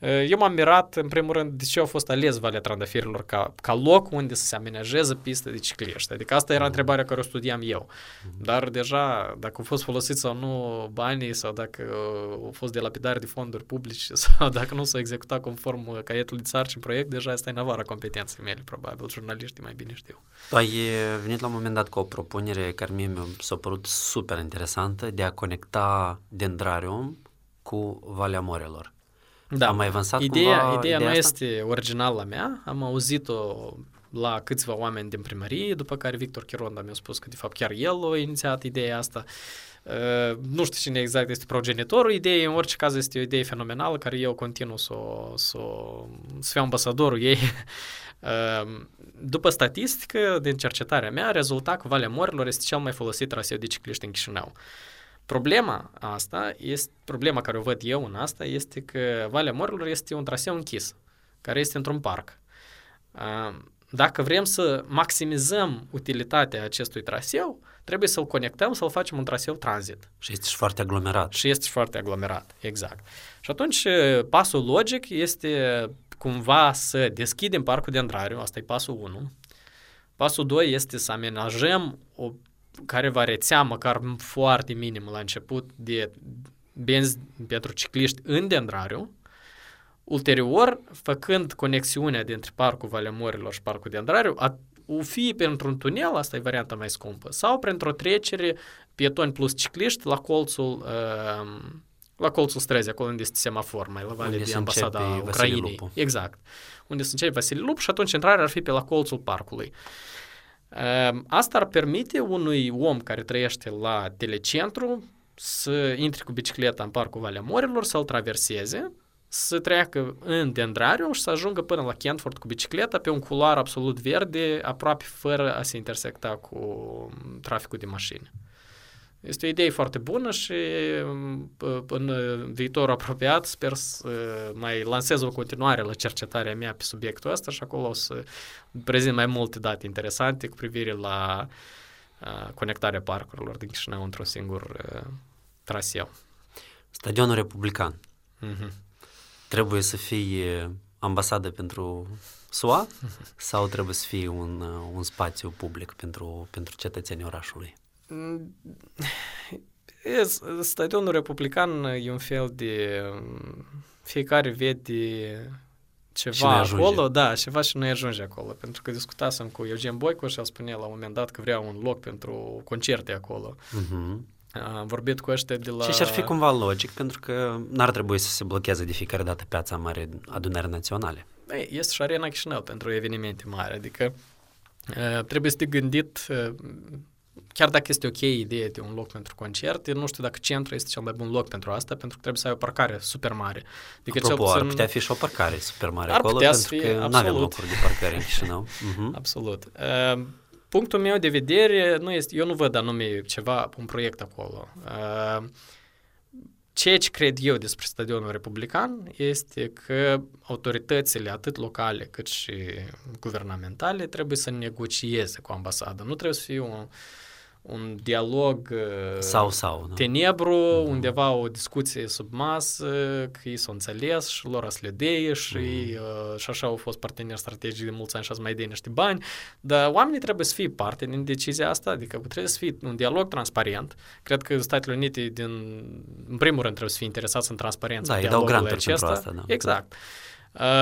Eu m-am mirat, în primul rând, de ce a fost ales Valea Trandafirilor ca, ca loc unde să se amenajeze pistă de cicliști. Adică asta era întrebarea care o studiam eu. Dar deja, dacă au fost folosiți sau nu banii, sau dacă au fost de lapidare de fonduri publice, sau dacă nu s-a executat conform caietului de sarcini proiect, deja asta e în avara competenței mele, probabil. Jurnaliștii mai bine știu. Tu ai venit la un moment dat cu o propunere care mie mi s-a părut super interesantă de a conecta Dendrarium cu Valea Morelor. Da. Am mai avansat ideea, cumva ideea nu este originală mea, am auzit-o la câțiva oameni din primărie, după care Victor Chironda mi-a spus că de fapt chiar el a inițiat ideea asta. Uh, nu știu cine exact este progenitorul ideii, în orice caz este o idee fenomenală care eu continuu să, să, să fiu ambasadorul ei. Uh, după statistică din cercetarea mea, rezulta că Valea Morilor este cel mai folosit traseu de cicliști în Chișinău. Uh, Problema asta, este, problema care o văd eu în asta, este că Valea Morilor este un traseu închis, care este într-un parc. Dacă vrem să maximizăm utilitatea acestui traseu, trebuie să-l conectăm, să-l facem un traseu tranzit. Și este și foarte aglomerat. Și este și foarte aglomerat, exact. Și atunci pasul logic este cumva să deschidem parcul de Andrariu, asta e pasul 1, Pasul 2 este să amenajăm o careva rețea, măcar foarte minim la început, de benzi pentru cicliști în Dendrariu, ulterior, făcând conexiunea dintre Parcul Valea Morilor și Parcul Dendrariu, a, o fi printr-un tunel, asta e varianta mai scumpă, sau printr-o trecere pietoni plus cicliști la colțul uh, la colțul străzii, acolo unde este semafor, mai la vale de ambasada Ucrainei. Exact. Unde se începe Vasile Lupu și atunci intrarea ar fi pe la colțul parcului. Asta ar permite unui om care trăiește la telecentru să intre cu bicicleta în parcul Valea Morilor, să-l traverseze, să treacă în Dendrariu și să ajungă până la Kentford cu bicicleta pe un culoar absolut verde, aproape fără a se intersecta cu traficul de mașini. Este o idee foarte bună și în viitorul apropiat sper să mai lansez o continuare la cercetarea mea pe subiectul ăsta și acolo o să prezint mai multe date interesante cu privire la conectarea parcurilor din Chișinău într-un singur traseu. Stadionul Republican. Mm-hmm. Trebuie să fie ambasadă pentru SUA sau trebuie să fie un, un spațiu public pentru, pentru cetățenii orașului? Stadionul republican e un fel de... Fiecare vede ceva acolo, da, ceva și nu ajunge acolo. Pentru că discutasem cu Eugen Boicoș și el spunea la un moment dat că vrea un loc pentru concerte acolo. Uh-huh. Am vorbit cu ăștia de la... Și ar fi cumva logic, pentru că n-ar trebui să se blocheze de fiecare dată piața mare adunării naționale. Ei, este și arena Chișinău pentru evenimente mari, adică uh, trebuie să te gândit uh, chiar dacă este ok ideea de un loc pentru concert, nu știu dacă centru este cel mai bun loc pentru asta, pentru că trebuie să ai o parcare super mare. Adică Apropo, cel puțin... ar putea fi și o parcare super mare ar acolo, pentru fi, că nu avem locuri de parcare în Chișinău. Uh-huh. Absolut. Uh, punctul meu de vedere, nu este, eu nu văd anume ceva, un proiect acolo. Uh, ceea ce cred eu despre stadionul republican este că autoritățile, atât locale cât și guvernamentale, trebuie să negocieze cu ambasada. Nu trebuie să fie un, un dialog uh, sau, sau, tenebru, mm-hmm. undeva o discuție sub masă, că ei s-au înțeles și lor asledei și, mm-hmm. uh, și așa au fost parteneri strategici de mulți ani și ați mai dei niște bani, dar oamenii trebuie să fie parte din decizia asta, adică trebuie să fie un dialog transparent. Cred că Statele Unite, din, în primul rând, trebuie să fie interesați în transparență. Da, îi dau granturi acesta. pentru asta, da. Exact.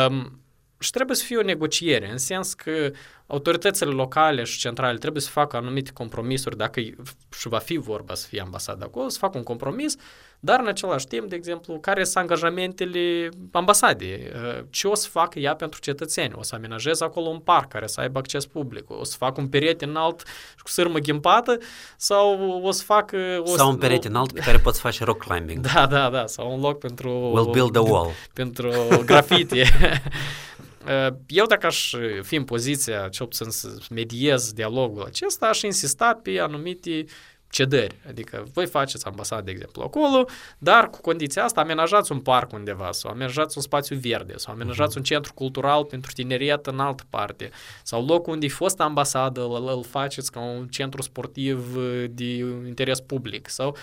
Um, și trebuie să fie o negociere, în sens că autoritățile locale și centrale trebuie să facă anumite compromisuri, dacă și va fi vorba să fie ambasada acolo, să facă un compromis, dar în același timp, de exemplu, care sunt angajamentele ambasadei, ce o să facă ea pentru cetățeni, o să amenajeze acolo un parc care să aibă acces public, o să facă un perete înalt cu sârmă ghimpată sau o să facă... O sau un perete înalt pe care poți face rock climbing. Da, da, da, sau un loc pentru... We'll build a wall. Pentru graffiti. Eu dacă aș fi în poziția, cel puțin să mediez dialogul acesta, aș insista pe anumite cedări. Adică voi faceți ambasadă, de exemplu, acolo, dar cu condiția asta amenajați un parc undeva sau amenajați un spațiu verde sau amenajați uh-huh. un centru cultural pentru tineriet în altă parte sau locul unde a fost ambasadă îl, îl faceți ca un centru sportiv de interes public sau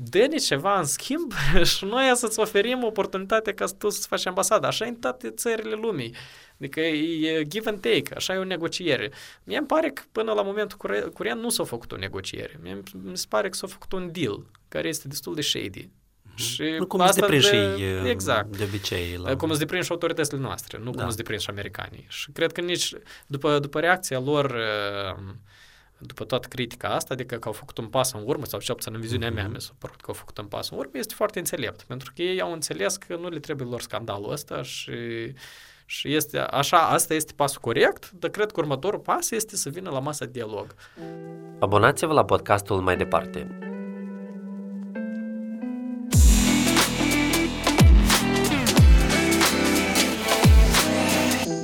dă-ne ceva în schimb și noi să-ți oferim oportunitatea ca tu să faci ambasada. Așa e în toate țările lumii. Adică e give and take, așa e o negociere. Mie îmi pare că până la momentul curent nu s-a făcut o negociere. Mie mi se pare că s-a făcut un deal care este destul de shady. Și nu cum asta de, și exact. de obicei. La... Cum îți deprind și autoritățile noastre, nu da. cum îți deprind și americanii. Și cred că nici după, după reacția lor uh, după toată critica asta, adică că au făcut un pas în urmă, sau cel puțin în viziunea mea mi s-a părut că au făcut un pas în urmă, este foarte înțelept, pentru că ei au înțeles că nu le trebuie lor scandalul ăsta și, și este așa, asta este pasul corect, dar cred că următorul pas este să vină la masa de dialog. Abonați-vă la podcastul mai departe.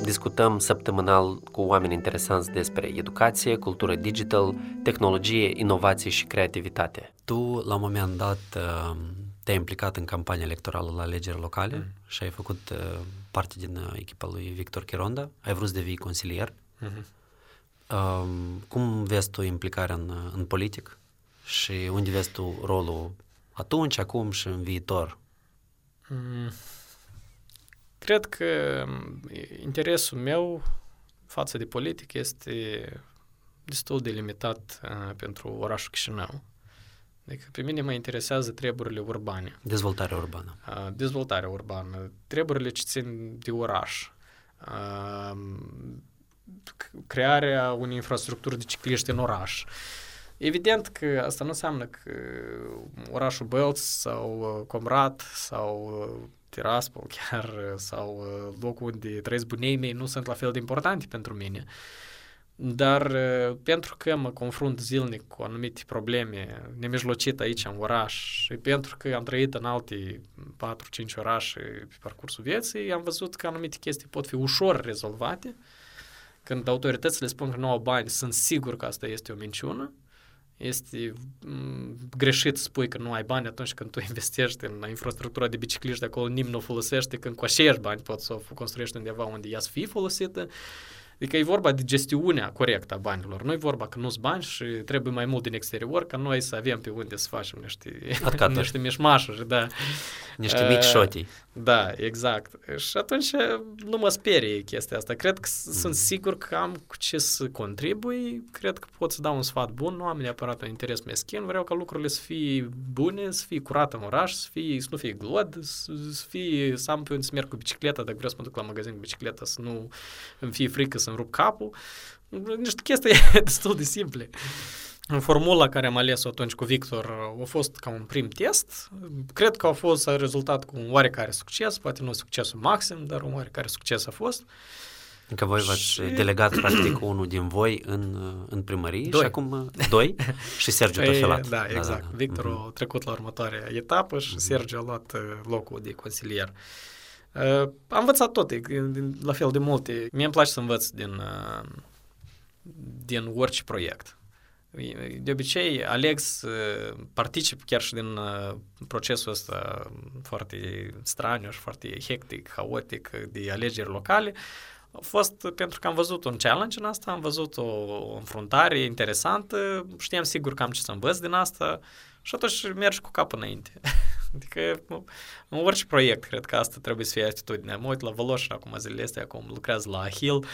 Discutăm săptămânal cu oameni interesanți despre educație, cultură digital, tehnologie, inovație și creativitate. Tu, la un moment dat, uh, te-ai implicat în campania electorală la alegeri locale mm. și ai făcut uh, parte din uh, echipa lui Victor Chironda, ai vrut să devii consilier. Mm-hmm. Cum vezi tu implicarea în, în politic și unde vezi tu rolul atunci, acum și în viitor? Mm. Cred că interesul meu față de politic este destul de limitat uh, pentru orașul Chișinău. Adică pe mine mă interesează treburile urbane. Dezvoltarea urbană. Uh, dezvoltarea urbană, treburile ce țin de oraș, uh, crearea unei infrastructuri de cicliști în oraș. Evident că asta nu înseamnă că orașul Bălț sau Comrat sau Tiraspol chiar sau locul unde trăiesc bunei mei nu sunt la fel de importante pentru mine. Dar pentru că mă confrunt zilnic cu anumite probleme nemijlocit aici în oraș și pentru că am trăit în alte 4-5 orașe pe parcursul vieții, am văzut că anumite chestii pot fi ușor rezolvate. Când autoritățile spun că nu au bani, sunt sigur că asta este o minciună. Este greșit să spui că nu ai bani atunci când tu investești în infrastructura de bicicliști de acolo, nimeni nu o folosește, când cu acești bani poți să o construiești undeva unde ea să fie folosită. Adică e vorba de gestiunea corectă a banilor. Nu e vorba că nu-s bani și trebuie mai mult din exterior ca noi să avem pe unde să facem niște, niște mișmașuri. Da. Niște mici șotii. Da, exact. Și atunci nu mă sperie chestia asta. Cred că mm. sunt sigur că am cu ce să contribui, cred că pot să dau un sfat bun, nu am neapărat un interes meschin, vreau ca lucrurile să fie bune, să fie curat în oraș, să, fie, să nu fie glod, să, să fie, să am pe unde să merg cu bicicleta, dacă vreau să mă duc la magazin cu bicicleta, să nu îmi fie frică să-mi rup capul. Niște chestii destul de simple. În formula care am ales-o atunci cu Victor a fost ca un prim test. Cred că a fost a rezultat cu un oarecare succes, poate nu succesul maxim, dar un oarecare succes a fost. Că voi v-ați și... delegat practic unul din voi în, în primărie doi. și acum doi și Sergiu păi, Tofelat. Da, exact. Da, da, da. Victor uh-huh. a trecut la următoarea etapă și uh-huh. Sergiu a luat uh, locul de consilier. Uh, am învățat tot, la fel de multe. Mie îmi place să învăț din, uh, din orice proiect. De obicei, aleg să particip chiar și din uh, procesul ăsta foarte straniu și foarte hectic, haotic de alegeri locale. A fost pentru că am văzut un challenge în asta, am văzut o înfruntare interesantă, știam sigur că am ce să învăț din asta și atunci mergi cu capul înainte. adică în orice proiect cred că asta trebuie să fie atitudinea. Mă uit la Voloș acum zilele astea, acum lucrează la Hill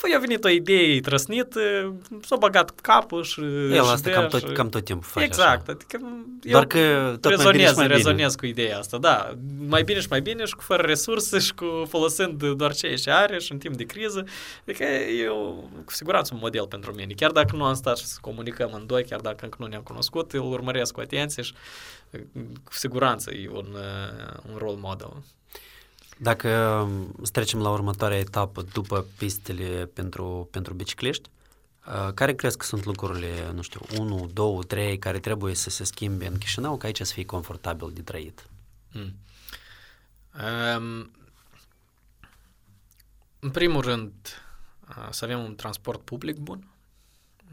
Păi a venit o idee trăsnită, s-a băgat capul și... El asta cam tot, cam tot timpul face Exact, așa. adică Doar că tot rezonez, mai bine și mai rezonez bine. cu ideea asta, da. Mai bine și mai bine și cu fără resurse și cu folosind doar ce și are și în timp de criză. Adică e cu siguranță un model pentru mine. Chiar dacă nu am stat să comunicăm în doi, chiar dacă încă nu ne-am cunoscut, îl urmăresc cu atenție și cu siguranță e un, un role model. Dacă um, trecem la următoarea etapă după pistele pentru, pentru bicicliști, uh, care crezi că sunt lucrurile, nu știu, 1, 2, 3 care trebuie să se schimbe în Chișinău ca aici să fie confortabil de trăit? Mm. Um, în primul rând, uh, să avem un transport public bun.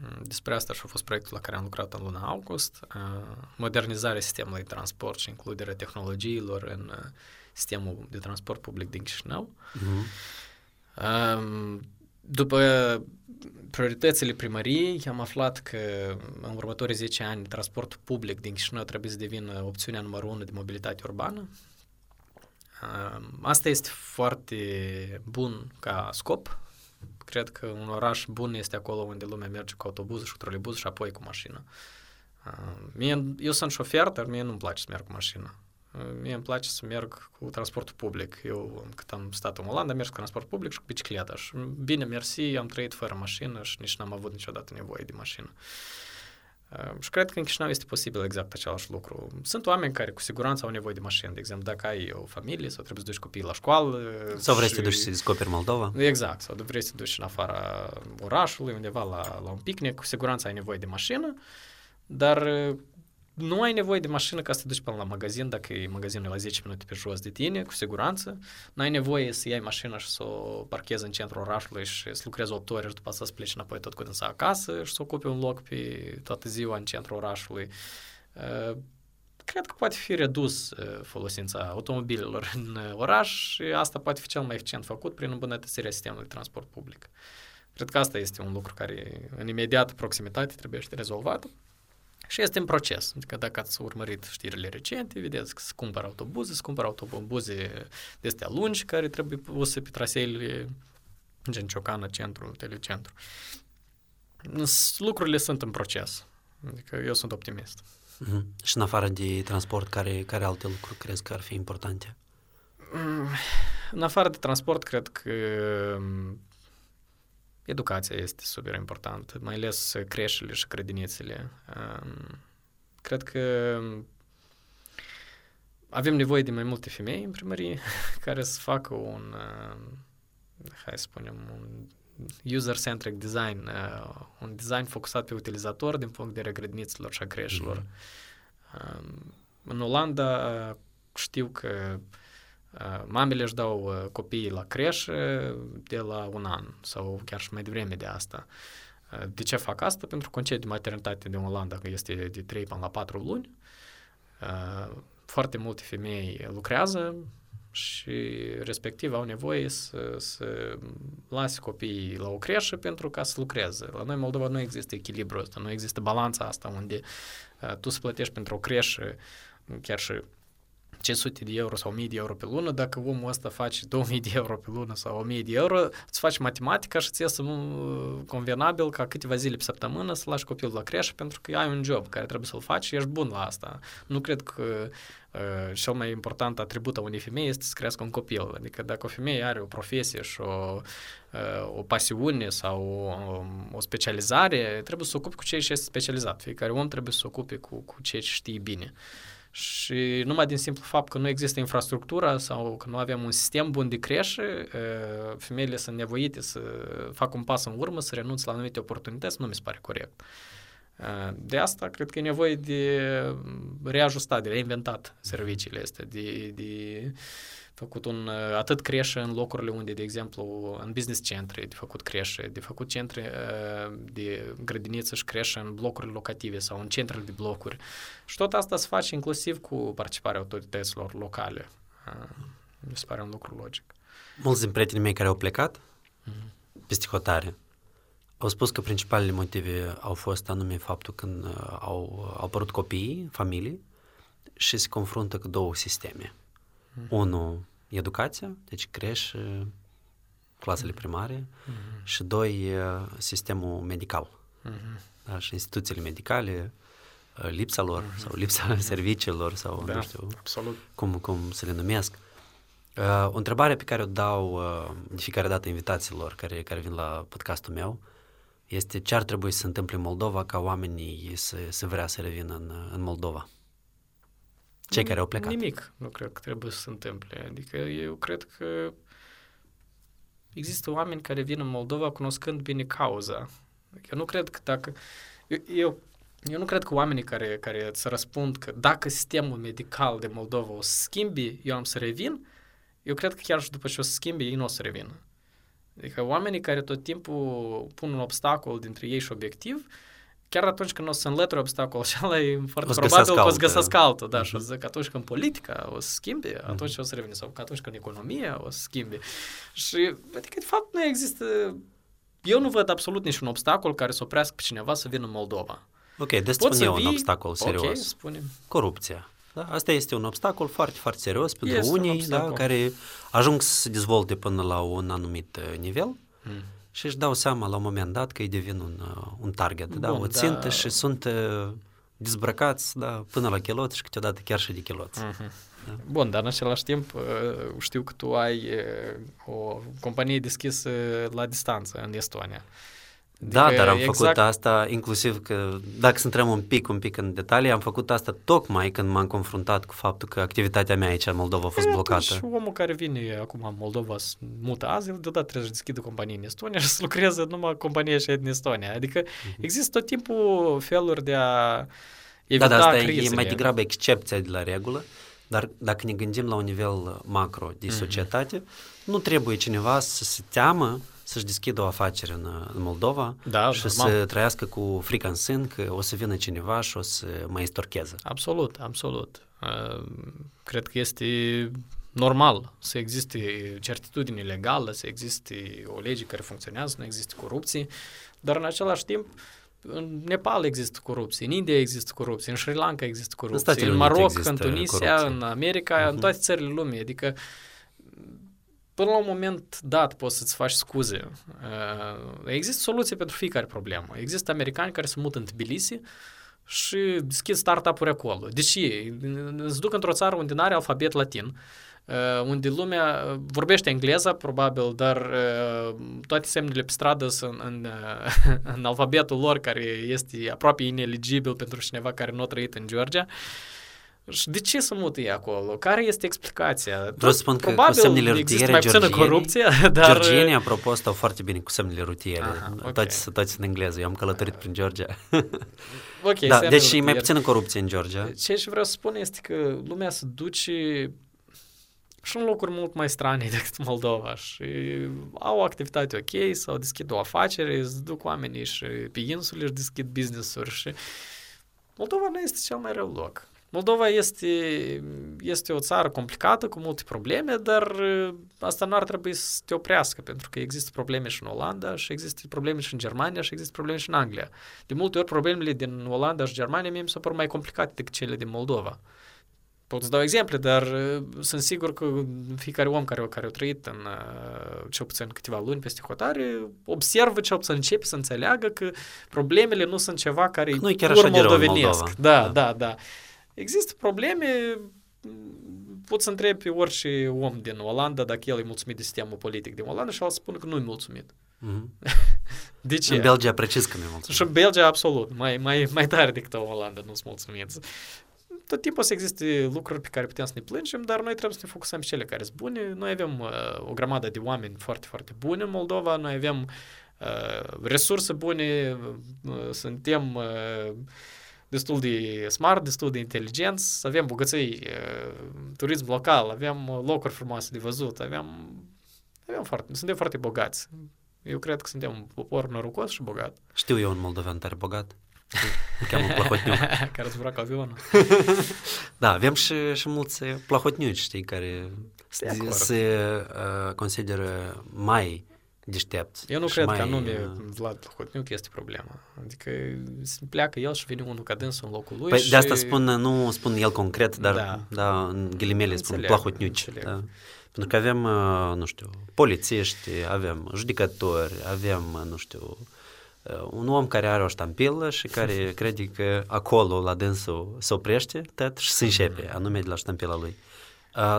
Mm, despre asta și a fost proiectul la care am lucrat în luna august. Uh, modernizarea sistemului de transport și includerea tehnologiilor în sistemul de transport public din Chișinău. Uh-huh. Um, după prioritățile primăriei, am aflat că în următorii 10 ani transportul public din Chișinău trebuie să devină opțiunea numărul 1 de mobilitate urbană. Asta este foarte bun ca scop. Cred că un oraș bun este acolo unde lumea merge cu autobuz și cu trolebuz și apoi cu mașină. Mie, eu sunt șofer, dar mie nu-mi place să merg cu mașină. Mie îmi place să merg cu transportul public. Eu, cât am stat în Olanda, merg cu transport public și cu bicicleta. Și bine, mersi, am trăit fără mașină și nici n-am avut niciodată nevoie de mașină. Uh, și cred că în Chișinău este posibil exact același lucru. Sunt oameni care cu siguranță au nevoie de mașină. De exemplu, dacă ai o familie sau trebuie să duci copiii la școală. Sau vrei și... să te duci să descoperi Moldova. Exact. Sau vrei să te duci în afara orașului, undeva la, la un picnic. Cu siguranță ai nevoie de mașină. Dar nu ai nevoie de mașină ca să te duci până la magazin, dacă e magazinul la 10 minute pe jos de tine, cu siguranță. Nu ai nevoie să iei mașina și să o parchezi în centrul orașului și să lucrezi 8 ore și după să pleci înapoi tot cu dânsa acasă și să ocupi un loc pe toată ziua în centrul orașului. Uh, cred că poate fi redus uh, folosința automobilelor în oraș și asta poate fi cel mai eficient făcut prin îmbunătățirea sistemului de transport public. Cred că asta este un lucru care în imediat proximitate trebuie să rezolvat. Și este în proces. Adică dacă ați urmărit știrile recente, vedeți că se cumpără autobuze, se cumpără autobuze de astea lungi care trebuie puse pe traseele gen Ciocană, centru, telecentru. Lucrurile sunt în proces. Adică eu sunt optimist. Mm-hmm. Și în afară de transport, care, care alte lucruri crezi că ar fi importante? Mm, în afară de transport, cred că mm, educația este super importantă, mai ales creșele și grădinițele. Cred că avem nevoie de mai multe femei în primărie care să facă un, hai să spunem, un user-centric design, uh, un design focusat pe utilizator din punct de vedere grădiniților și a creșelor. Mm-hmm. Uh, în Olanda uh, știu că uh, mamele își dau uh, copiii la creșă de la un an sau chiar și mai devreme de asta. Uh, de ce fac asta? Pentru concediu de maternitate din Olanda este de 3 până la 4 luni. Uh, foarte multe femei lucrează, și respectiv au nevoie să, să lase copiii la o creșă pentru ca să lucreze. La noi, Moldova, nu există echilibru ăsta, nu există balanța asta unde uh, tu să plătești pentru o creșă chiar și 500 de euro sau 1000 de euro pe lună, dacă omul ăsta face 2000 de euro pe lună sau 1000 de euro, îți faci matematica și ți iese convenabil ca câteva zile pe săptămână să lași copilul la creșă pentru că ai un job care trebuie să-l faci și ești bun la asta. Nu cred că uh, cel mai important atribut a unei femei este să crească un copil. Adică dacă o femeie are o profesie și o, uh, o pasiune sau o, o specializare, trebuie să se ocupe cu ce este specializat. Fiecare om trebuie să se ocupe cu, cu ce știe bine. Și numai din simplu fapt că nu există infrastructura sau că nu avem un sistem bun de creșă, femeile sunt nevoite să facă un pas în urmă, să renunțe la anumite oportunități, nu mi se pare corect. De asta cred că e nevoie de reajustat, de reinventat serviciile astea, de, de făcut un, uh, atât creșă în locurile unde, de exemplu, în business centre, de făcut creșă, de făcut centre uh, de grădiniță și creșă în blocuri locative sau în centrele de blocuri. Și tot asta se face inclusiv cu participarea autorităților locale. Uh, mi se pare un lucru logic. Mulți din prietenii mei care au plecat mm-hmm. peste hotare au spus că principalele motive au fost anume faptul când au, au apărut copiii, familii și se confruntă cu două sisteme. Mm-hmm. Unul educația, deci creșe, clasele primare mm-hmm. și doi, sistemul medical. Mm-hmm. Da, și instituțiile medicale, lipsa lor mm-hmm. sau lipsa serviciilor sau da, nu știu absolut. Cum, cum să le numesc. Uh, o întrebare pe care o dau uh, de fiecare dată invitațiilor care, care vin la podcastul meu este ce ar trebui să se întâmple în Moldova ca oamenii să, să vrea să revină în, în Moldova cei care au plecat. Nimic nu cred că trebuie să se întâmple. Adică eu cred că există oameni care vin în Moldova cunoscând bine cauza. Adică eu nu cred că dacă... Eu, eu, eu nu cred că oamenii care, care să răspund că dacă sistemul medical de Moldova o să schimbi, eu am să revin, eu cred că chiar și după ce o să schimbi, ei nu o să revină. Adică oamenii care tot timpul pun un obstacol dintre ei și obiectiv, uh, chiar atunci când o să înlături obstacolul și ăla e foarte o probabil că o să găsească altul, da, uh-huh. și o să zic atunci când politica o să schimbe, atunci uh-huh. o să revine, sau atunci când economia o să schimbe. Și, adică, de fapt, nu există, eu nu văd absolut niciun obstacol care să oprească pe cineva să vină în Moldova. Ok, deci spune un obstacol serios. Ok, spune. Corupția. Da? Asta este un obstacol foarte, foarte serios pentru este unii da, care ajung să se dezvolte până la un anumit uh, nivel. Mm și își dau seama la un moment dat că îi devin un, uh, un target, da, Bun, da, o țintă da. și sunt uh, dezbrăcați da, până la chiloți și câteodată chiar și de chiloți. Uh-huh. Da. Bun, dar în același timp uh, știu că tu ai o companie deschisă la distanță în Estonia. Da, adică dar am exact... făcut asta inclusiv că, dacă să intrăm un pic, un pic în detalii, am făcut asta tocmai când m-am confruntat cu faptul că activitatea mea aici în Moldova a fost e, blocată. Și omul care vine acum în Moldova să mută azi, el deodată trebuie să deschidă companie în Estonia și să lucreze numai compania și în Estonia. Adică uh-huh. există tot timpul feluri de a evita Da, dar asta crizele. e mai degrabă excepția de la regulă, dar dacă ne gândim la un nivel macro de uh-huh. societate, nu trebuie cineva să se teamă să-și deschidă o afacere în, în Moldova da, și normal. să trăiască cu frica în sân că o să vină cineva și o să mai istorcheze. Absolut, absolut. Uh, cred că este normal să existe certitudine legală, să existe o lege care funcționează, nu există corupție, dar în același timp în Nepal există corupție, în India există corupție, în Sri Lanka există corupție, în, în Maroc, în Tunisia, corupție. în America, uh-huh. în mhm. toate țările lumii. Adică până la un moment dat poți să-ți faci scuze. Uh, există soluții pentru fiecare problemă. Există americani care se mută în Tbilisi și deschid startup-uri acolo. Deși îți duc într-o țară unde nu are alfabet latin, uh, unde lumea vorbește engleză, probabil, dar uh, toate semnele pe stradă sunt în, uh, în alfabetul lor, care este aproape ineligibil pentru cineva care nu a trăit în Georgia. Și de ce să mută ei acolo? Care este explicația? Vreau să spun că cu semnele rutiere mai corupție, dar... Georgienii, apropo, stau foarte bine cu semnele rutiere. Aha, okay. toți, toți în engleză. Eu am călătorit prin Georgia. ok, da, deci e mai puțină corupție în Georgia. Ce și vreau să spun este că lumea se duce și în locuri mult mai strane decât Moldova și au o activitate ok sau deschid o afacere, îți duc oamenii și pe insule își deschid business-uri și Moldova nu este cel mai rău loc. Moldova este, este o țară complicată, cu multe probleme, dar uh, asta nu ar trebui să te oprească, pentru că există probleme și în Olanda, și există probleme și în Germania, și există probleme și în Anglia. De multe ori, problemele din Olanda și Germania mie mi se par mai complicate decât cele din Moldova. Pot să dau exemple, dar uh, sunt sigur că fiecare om care, care a trăit în uh, cel puțin câteva luni peste hotare observă cel puțin începe să înțeleagă că problemele nu sunt ceva care nu chiar așa moldovenesc. Da, da, da, da. Există probleme, pot să întreb pe orice om din Olanda dacă el e mulțumit de sistemul politic din Olanda și el spune că nu e mulțumit. Mm-hmm. De ce? În Belgia precis că nu e mulțumit. Și în Belgia absolut, mai, mai, mai tare decât în Olanda nu sunt mulțumiți. Tot timpul să existe lucruri pe care putem să ne plângem, dar noi trebuie să ne focusăm pe cele care sunt bune. Noi avem uh, o grămadă de oameni foarte, foarte buni în Moldova, noi avem uh, resurse bune, uh, suntem uh, destul de smart, destul de inteligenți, avem bogății, turism local, avem locuri frumoase de văzut, avem, avem foarte, suntem foarte bogați. Eu cred că suntem un popor norocos și bogat. Știu eu un moldovean tare bogat. Îl cheamă Plahotniuc. care zbura cu avionul. da, avem și, și mulți plahotniuci, știi, care se, se uh, consideră mai deștept. Eu nu cred mai... că anume Vlad Plahotniuc este problema. Adică pleacă el și vine unul ca dânsul în locul lui păi și... de asta spun, nu spun el concret, dar da, da în ghilimele spun Plahotniuci. Da. Pentru că avem, nu știu, polițiști, avem judecători, avem, nu știu, un om care are o ștampilă și care crede că acolo, la dânsul, se oprește tot și se începe, anume de la ștampila lui.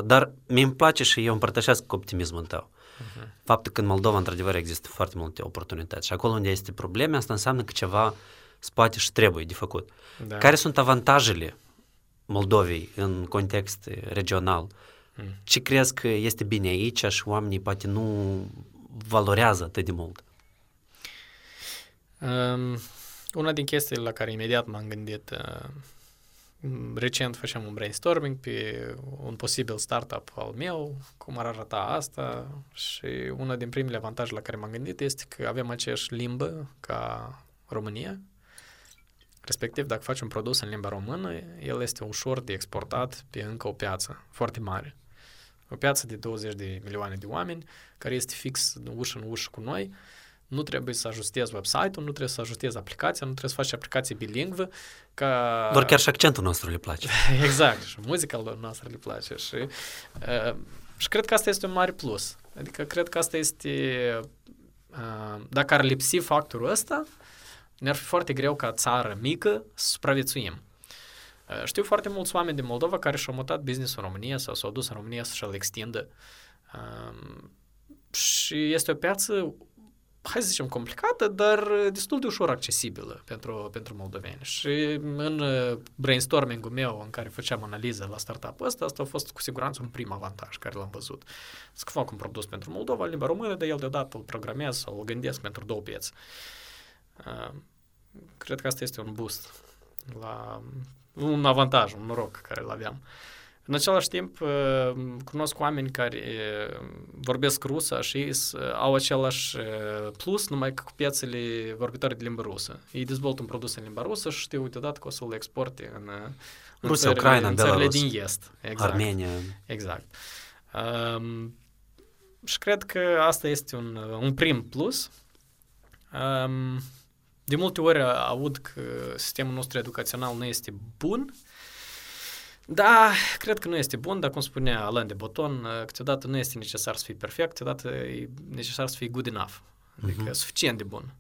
Dar mi-mi place și eu împărtășesc optimismul tău. Uh-huh. Faptul că în Moldova, într-adevăr, există foarte multe oportunități și acolo unde este probleme, asta înseamnă că ceva poate și trebuie de făcut. Da. Care sunt avantajele Moldovei în context regional? Mm. Ce crezi că este bine aici și oamenii poate nu valorează atât de mult? Um, una din chestiile la care imediat m-am gândit uh, recent făceam un brainstorming pe un posibil startup al meu, cum ar arăta asta și una din primele avantaje la care m-am gândit este că avem aceeași limbă ca România, respectiv dacă faci un produs în limba română, el este ușor de exportat pe încă o piață foarte mare. O piață de 20 de milioane de oameni care este fix ușă în ușă cu noi, nu trebuie să ajustezi website-ul, nu trebuie să ajustezi aplicația, nu trebuie să faci aplicație bilingvă. Ca... Doar chiar și accentul nostru le place. exact, și muzica noastră le place. Și, uh, și cred că asta este un mare plus. Adică cred că asta este, uh, dacă ar lipsi factorul ăsta, ne-ar fi foarte greu ca țară mică să supraviețuim. Uh, știu foarte mulți oameni din Moldova care și-au mutat business în România sau s-au dus în România să-și-l extindă. Uh, și este o piață hai să zicem, complicată, dar destul de ușor accesibilă pentru, pentru moldoveni. Și în uh, brainstorming-ul meu în care făceam analiză la startup-ul ăsta, asta a fost cu siguranță un prim avantaj care l-am văzut. Să fac un produs pentru Moldova, limba română, dar el deodată îl programez sau îl gândesc pentru două piețe. Uh, cred că asta este un boost la un avantaj, un noroc care îl aveam. Uh, în același timp, uh, cunosc oameni care uh, vorbesc rusă și uh, au același plus, numai că cu piețele vorbitoare de limba rusă. Ei dezvoltă un produs în limba rusă și știu deodată că o să-l exporte în, în Rusia, țările, Ucraina, în țările din Est. Exact. Armenia. Exact. Um, și cred că asta este un, un prim plus. Um, de multe ori aud că sistemul nostru educațional nu este bun, Da, cred că nu este bun, dar cum spunea Alain de Boton, câteodată nu este necesar să fii perfect, câteodată e necesar să fii good enough, adică uh-huh. suficient de bun.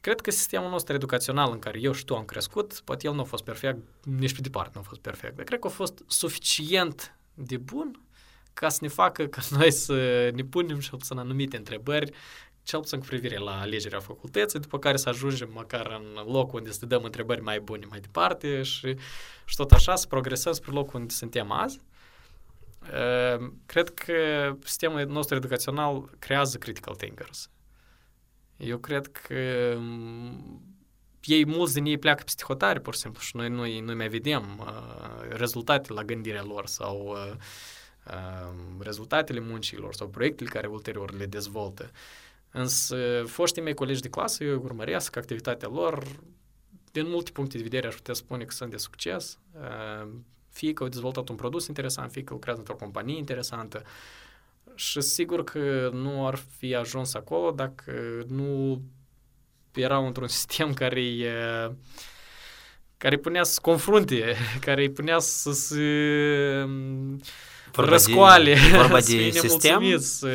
Cred că sistemul nostru educațional în care eu și tu am crescut, poate el nu a fost perfect, nici pe departe nu a fost perfect, dar cred că a fost suficient de bun ca să ne facă ca noi să ne punem și să anumite întrebări, cel puțin cu privire la alegerea facultății, după care să ajungem măcar în locul unde să te dăm întrebări mai bune mai departe și, și tot așa să progresăm spre locul unde suntem azi. Ehm, cred că sistemul nostru educațional creează critical thinkers. Eu cred că mm, ei, mulți din ei pleacă peste hotare, pur și simplu, și noi nu, nu mai vedem uh, rezultate la gândirea lor sau uh, uh, rezultatele muncilor sau proiectele care ulterior le dezvoltă. Însă, foștii mei colegi de clasă, eu urmăresc activitatea lor, din multe puncte de vedere aș putea spune că sunt de succes, uh, fie că au dezvoltat un produs interesant, fie că lucrează într-o companie interesantă, și sigur că nu ar fi ajuns acolo dacă nu erau într-un sistem care îi, care îi punea să confrunte, care îi punea să se vorba răscoale. De, vorba de sistem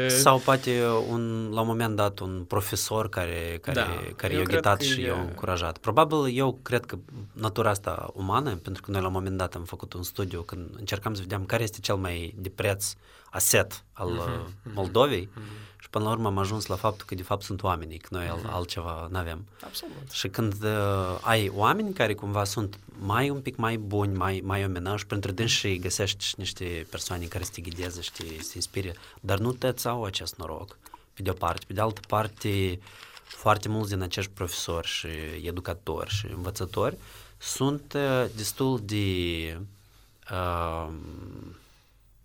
sau poate un, la un moment dat un profesor care, care, da, care i-a ghitat și i-a încurajat. Probabil eu cred că natura asta umană, pentru că noi la un moment dat am făcut un studiu când încercam să vedem care este cel mai de preț aset al uh-huh, Moldovei uh-huh. Și până la urmă am ajuns la faptul că de fapt sunt oamenii, că noi uh-huh. altceva nu avem. Absolut. Și când uh, ai oameni care cumva sunt mai un pic mai buni, mai, mai omenași, pentru dânsii găsești niște persoane care să te ghideze și te, să te inspire, dar nu te au acest noroc, pe de o parte. Pe de altă parte, foarte mulți din acești profesori și educatori și învățători sunt uh, destul de uh,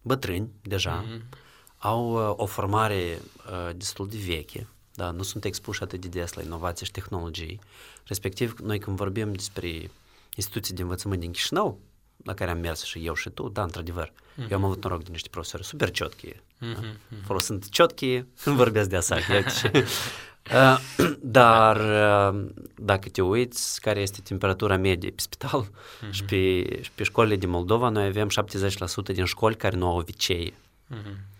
bătrâni deja, mm-hmm. Au uh, o formare uh, destul de veche, da, nu sunt expuși atât de des la inovație și tehnologii. Respectiv, noi când vorbim despre instituții de învățământ din Chișinău, la care am mers și eu și tu, da, într-adevăr, mm-hmm. eu am avut noroc de niște profesori super ciotchi, mm-hmm. da? folosind ciotchi, când vorbesc de asta. Uh, dar uh, dacă te uiți care este temperatura medie pe spital uh-huh. și, pe, și pe școlile din Moldova, noi avem 70% din școli care nu au vicei. Uh-huh.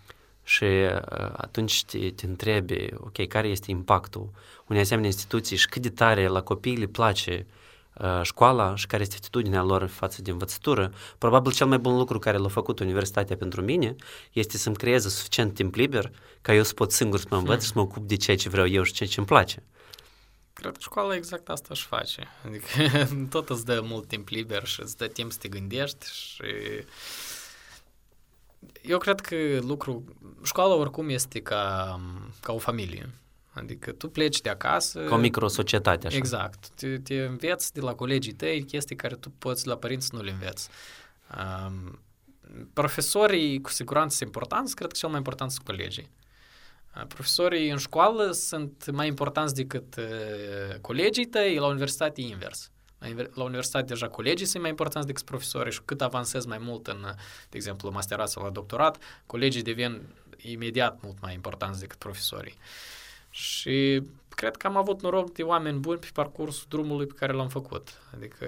Și uh, atunci te, te întrebi, ok, care este impactul unei asemenea instituții și cât de tare la copii le place uh, Uh, școala și care este atitudinea lor față de învățătură, probabil cel mai bun lucru care l-a făcut universitatea pentru mine este să-mi creeze suficient timp liber ca eu să pot singur să mă învăț și să mă ocup de ceea ce vreau eu și ceea ce îmi place. Cred că școala exact asta își face. Adică tot îți dă mult timp liber și îți dă timp să te gândești și eu cred că lucru... Școala oricum este ca, ca o familie. Adică tu pleci de acasă... Ca o microsocietate, așa. Exact. Te, te înveți de la colegii tăi chestii care tu poți la părinți nu le înveți. Um, profesorii cu siguranță sunt importanți, cred că cel mai important sunt colegii. Uh, profesorii în școală sunt mai importanți decât uh, colegii tăi, la universitate invers. La, la universitate deja colegii sunt mai importanți decât profesorii și cât avansezi mai mult în, de exemplu, masterat sau la doctorat, colegii devin imediat mult mai importanți decât profesorii. Uh, și cred că am avut noroc de oameni buni pe parcursul drumului pe care l-am făcut. Adică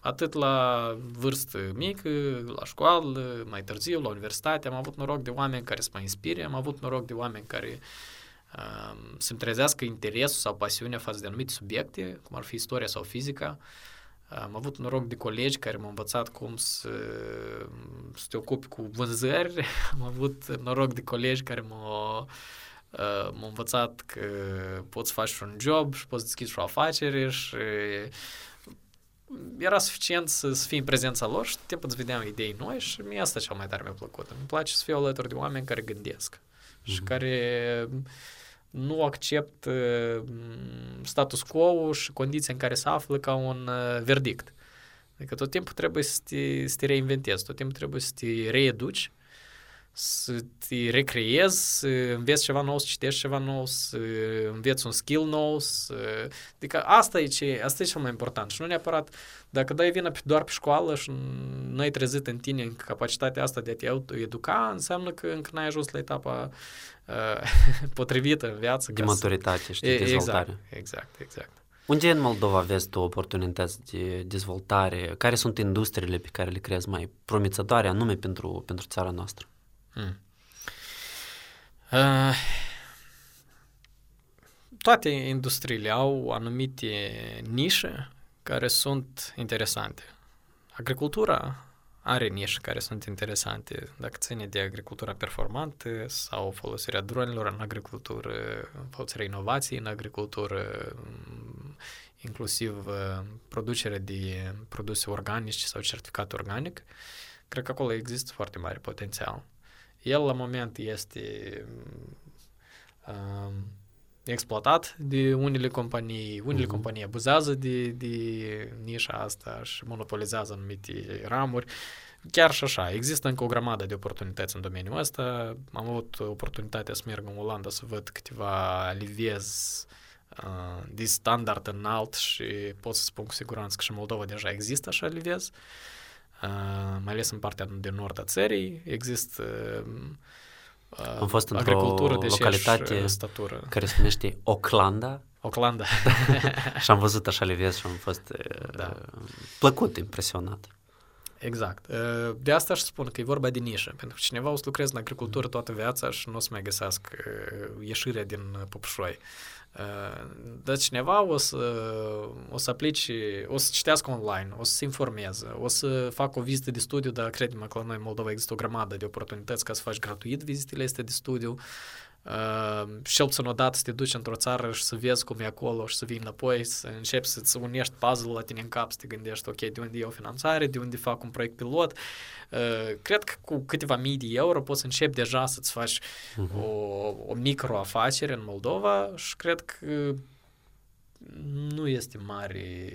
atât la vârstă mică, la școală, mai târziu, la universitate, am avut noroc de oameni care să mă inspire, am avut noroc de oameni care uh, să-mi trezească interesul sau pasiunea față de anumite subiecte, cum ar fi istoria sau fizica. Am avut noroc de colegi care m-au învățat cum să, să te ocupi cu vânzări. Am avut noroc de colegi care m-au Uh, m-am învățat că poți face un job și poți deschizi și o afacere și era suficient să, să fii în prezența lor și timp îți vedeam idei noi și mie asta cel mai tare mi-a plăcut. Îmi place să fiu alături de oameni care gândesc mm-hmm. și mhm. care nu accept uh, status quo și condiții în care se află ca un uh, verdict. Adică tot timpul trebuie să te, să te reinventezi, tot timpul trebuie să te reeduci să te recreezi, să înveți ceva nou, să citești ceva nou, să înveți un skill nou, să... Adică asta e, ce, asta e cel mai important și nu neapărat dacă dai vină doar pe școală și nu ai trezit în tine în capacitatea asta de a te educa, înseamnă că încă n-ai ajuns la etapa uh, potrivită în viață. De maturitate și de dezvoltare. Exact, exact, exact. Unde în Moldova vezi tu oportunități de dezvoltare? Care sunt industriile pe care le crezi mai promițătoare anume pentru, pentru țara noastră? Hmm. Uh, toate industriile au anumite nișe care sunt interesante. Agricultura are nișe care sunt interesante, dacă ține de agricultura performantă sau folosirea dronelor în agricultură, folosirea inovației în agricultură, inclusiv uh, producerea de produse organice sau certificat organic, cred că acolo există foarte mare potențial. El la moment este um, exploatat de unele companii, unele uh-huh. companii abuzează de, de nișa asta și monopolizează anumite ramuri. Chiar și așa, există încă o grămadă de oportunități în domeniul ăsta. Am avut oportunitatea să merg în Olanda să văd câteva liviez uh, de standard înalt și pot să spun cu siguranță că și în Moldova deja există așa liviez. Uh, mai ales în partea de nord a țării există uh, am fost într-o localitate statură. care se numește Oclanda. Oclanda. și am văzut așa leviez și am fost da. plăcut, impresionat. Exact. De asta aș spun că e vorba de nișă, pentru că cineva o să lucreze în agricultură toată viața și nu o să mai găsească ieșirea din popșoi. Dar cineva o să, o să aplice, o să citească online, o să se informeze, o să facă o vizită de studiu, dar credem că la noi în Moldova există o grămadă de oportunități ca să faci gratuit vizitele astea de studiu. Uh, cel puțin odată să te duci într-o țară și să vezi cum e acolo și să vii înapoi, să începi să-ți unești puzzle la tine în cap, să te gândești, ok, de unde e o finanțare, de unde fac un proiect pilot. Uh, cred că cu câteva mii de euro poți începi deja să-ți faci uh-huh. o, o microafacere în Moldova și cred că nu este mare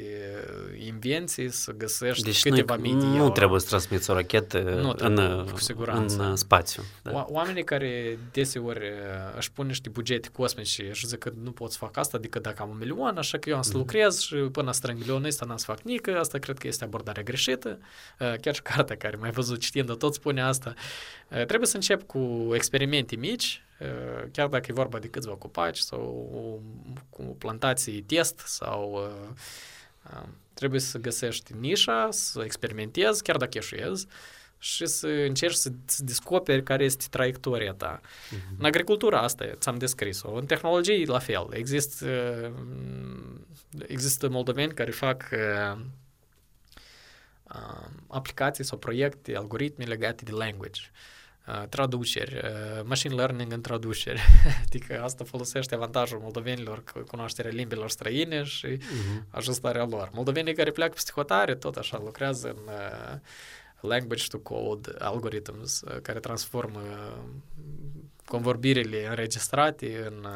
invenție să găsești deci câteva mii de Nu euro. trebuie să transmiți o rachetă nu în, cu siguranță. în spațiu. Da. Oamenii care deseori își pun niște bugete cosmice și zic că nu pot să fac asta decât dacă am un milion, așa că eu am să mm. lucrez și până strâng milionul ăsta n-am să fac nică, asta cred că este abordarea greșită. Chiar și cartea care mai văzut citind tot spune asta. Trebuie să încep cu experimente mici, chiar dacă e vorba de câțiva copaci sau cu plantații test sau trebuie să găsești nișa, să experimentezi, chiar dacă eșuezi, și să încerci să, să descoperi care este traiectoria ta. Uh-huh. În agricultura asta ți-am descris-o. În tehnologie, la fel. Există, există moldoveni care fac uh, aplicații sau proiecte, algoritmi legate de language. Uh, traduceri, machine learning în traduceri. adică asta folosește avantajul moldovenilor, cunoașterea limbilor străine și uh-huh. ajustarea lor. Moldovenii care pleacă peste hotare tot așa lucrează în language to code algorithms care transformă convorbirile înregistrate în,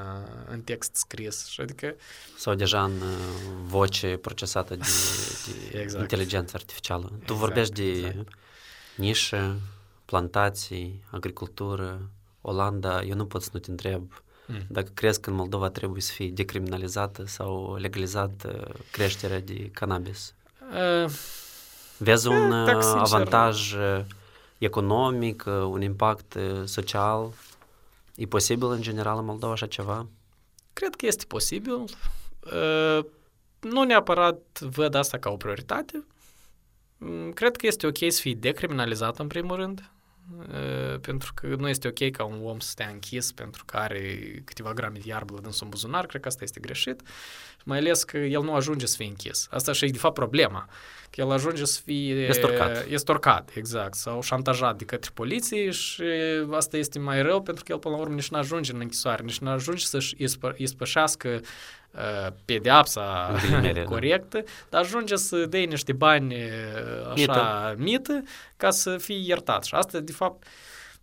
în text scris. Și adică... Sau deja în voce procesată de, de exact. inteligență artificială. Tu exact, vorbești de exact. nișă, plantații, agricultură, Olanda, eu nu pot să nu te întreb mm. dacă crezi că în Moldova trebuie să fie decriminalizată sau legalizată creșterea de cannabis. Uh, Vezi un uh, avantaj uh, economic, uh, un impact social? E posibil în general în Moldova așa ceva? Cred că este posibil. Uh, nu neapărat văd asta ca o prioritate. Mm, cred că este ok să fie decriminalizat în primul rând pentru că nu este ok ca un om să stea închis pentru că are câteva grame de iarbă la dânsul în buzunar, cred că asta este greșit, mai ales că el nu ajunge să fie închis. Asta și e de fapt problema, că el ajunge să fie estorcat, estorcat exact, sau șantajat de către poliție și asta este mai rău pentru că el până la urmă nici nu ajunge în închisoare, nici nu ajunge să-și ispășească pedeapsa corectă, dar ajunge să dea niște bani așa mită ca să fie iertat. Și asta, de fapt,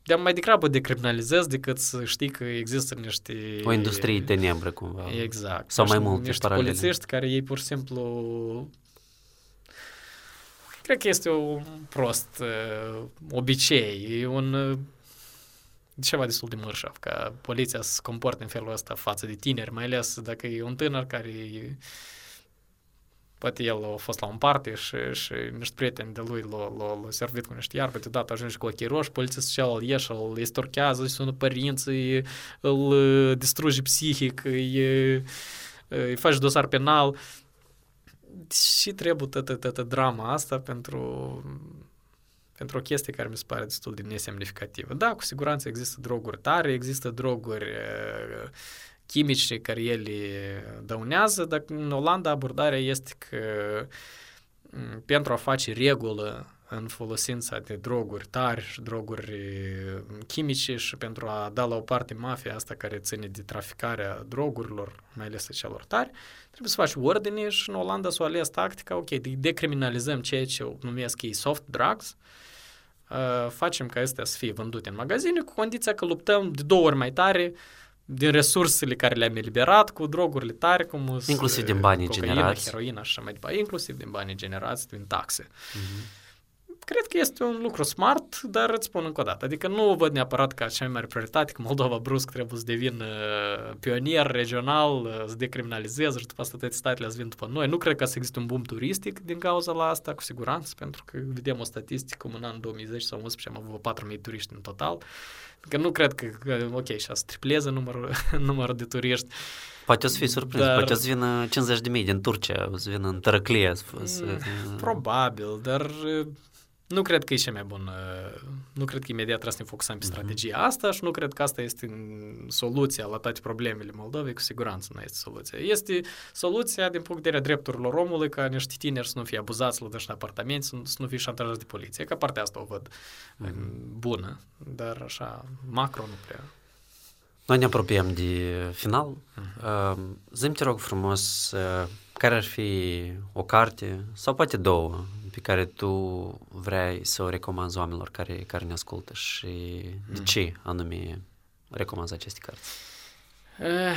de mai degrabă decriminalizez decât să știi că există niște... O industrie tenebră, cumva. Exact. Sau mai multe niște paralele. polițiști care ei pur și simplu... Cred că este un prost uh, obicei, e un ceva destul de mărșav, ca poliția să se comporte în felul ăsta față de tineri, mai ales dacă e un tânăr care poate el a fost la un parte și, și niște prieteni de lui l-au, l-au, servit cu niște iarbă, deodată ajunge cu ochii roși, polițistul cel îl ieși, îl estorchează, își sună părinții, îl distruge psihic, îi îi faci dosar penal. Și trebuie toată, toată drama asta pentru pentru o chestie care mi se pare destul de nesemnificativă. Da, cu siguranță există droguri tare, există droguri uh, chimice care ele dăunează, dar în Olanda abordarea este că mm, pentru a face regulă în folosința de droguri tari și droguri chimice și pentru a da la o parte mafia asta care ține de traficarea drogurilor, mai ales a celor tari, trebuie să faci ordine și în Olanda s-o ales tactica, ok, decriminalizăm ceea ce numesc ei soft drugs, uh, facem ca astea să fie vândute în magazine cu condiția că luptăm de două ori mai tare din resursele care le-am eliberat cu drogurile tare, cum inclusiv din banii cocaina, generați. heroina și așa mai departe, inclusiv din banii generați din taxe. Mm-hmm. Cred că este un lucru smart, dar îți spun încă o dată. Adică nu văd neapărat ca cea mai mare prioritate că Moldova brusc trebuie să devină pionier regional, să decriminalizeze și după asta toate statele să vin după noi. Nu cred că să existe un boom turistic din cauza la asta, cu siguranță, pentru că vedem o statistică cum în anul 2010 sau 2011 am avut 4.000 turiști în total. Că nu cred că, ok, și să tripleze numărul, numărul de turiști. Poate o să fii surprins, dar... poate o să vină 50 de mii din Turcia, o să vină în Tărăclie. Să... Mm, probabil, dar nu cred că e cea mai bună, nu cred că imediat trebuie să ne focusăm pe mhm. strategia asta și nu cred că asta este soluția la toate problemele Moldovei, cu siguranță nu este soluția. Este soluția din punct de vedere drepturilor omului ca niște tineri să nu fie abuzați la în apartament, să, să nu fie șantajați de poliție, că partea asta o văd mm-hmm. bună, dar așa, macro nu prea. Noi ne apropiem de final. Uh-huh. Uh, Zim te rog frumos, uh, care ar fi o carte sau poate două pe care tu vrei să o recomanzi oamenilor care, care ne ascultă și de ce anume recomanzi aceste cărți? Eh,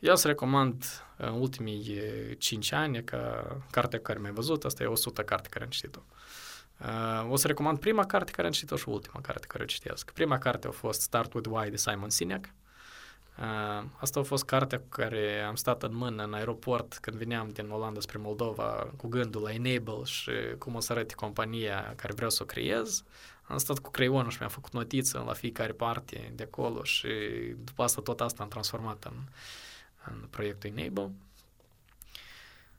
eu să recomand în ultimii 5 ani ca cartea care mi-ai văzut, asta e 100 carte care am citit-o. O să recomand prima carte care am citit-o și ultima carte care o citesc. Prima carte a fost Start With Why de Simon Sinek. Asta a fost cartea cu care am stat în mână în aeroport când veneam din Olanda spre Moldova cu gândul la Enable și cum o să arate compania care vreau să o creez. Am stat cu creionul și mi-am făcut notiță la fiecare parte de acolo și după asta tot asta am transformat în, în proiectul Enable.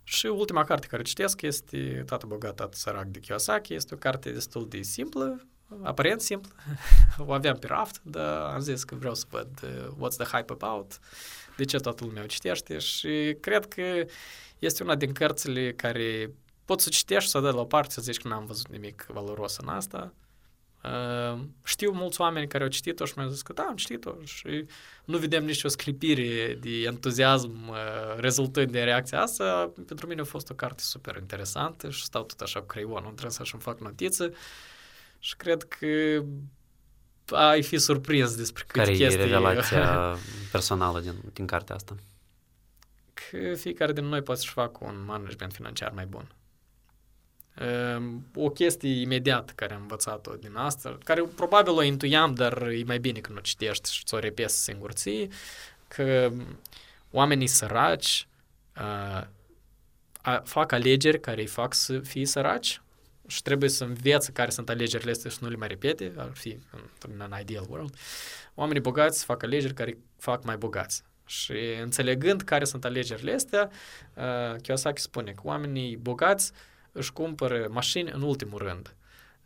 Și ultima carte care citesc este Tată bogat, tată sărac de Kiyosaki. Este o carte destul de simplă, aparent simplu, o aveam pe raft, dar am zis că vreau să văd uh, what's the hype about, de ce toată lumea o citește și cred că este una din cărțile care poți să citești, să dai la o parte, să zici că n-am văzut nimic valoros în asta. Uh, știu mulți oameni care au citit-o și mi-au zis că da, am citit-o și nu vedem nicio sclipire de entuziasm uh, rezultând din reacția asta. Pentru mine a fost o carte super interesantă și stau tot așa cu creionul, trebuie să-și fac notiță și cred că ai fi surprins despre câte Care chestii... e relația personală din, din cartea asta? Că fiecare din noi poate să-și facă un management financiar mai bun. Ehm, o chestie imediat care am învățat-o din asta, care probabil o intuiam, dar e mai bine când o citești și ți-o repesi singur ție, că oamenii săraci uh, fac alegeri care îi fac să fie săraci și trebuie să învețe care sunt alegerile astea și nu le mai repete, ar fi în an ideal world. Oamenii bogați fac alegeri care fac mai bogați. Și înțelegând care sunt alegerile astea, uh, Kiyosaki spune că oamenii bogați își cumpără mașini în ultimul rând.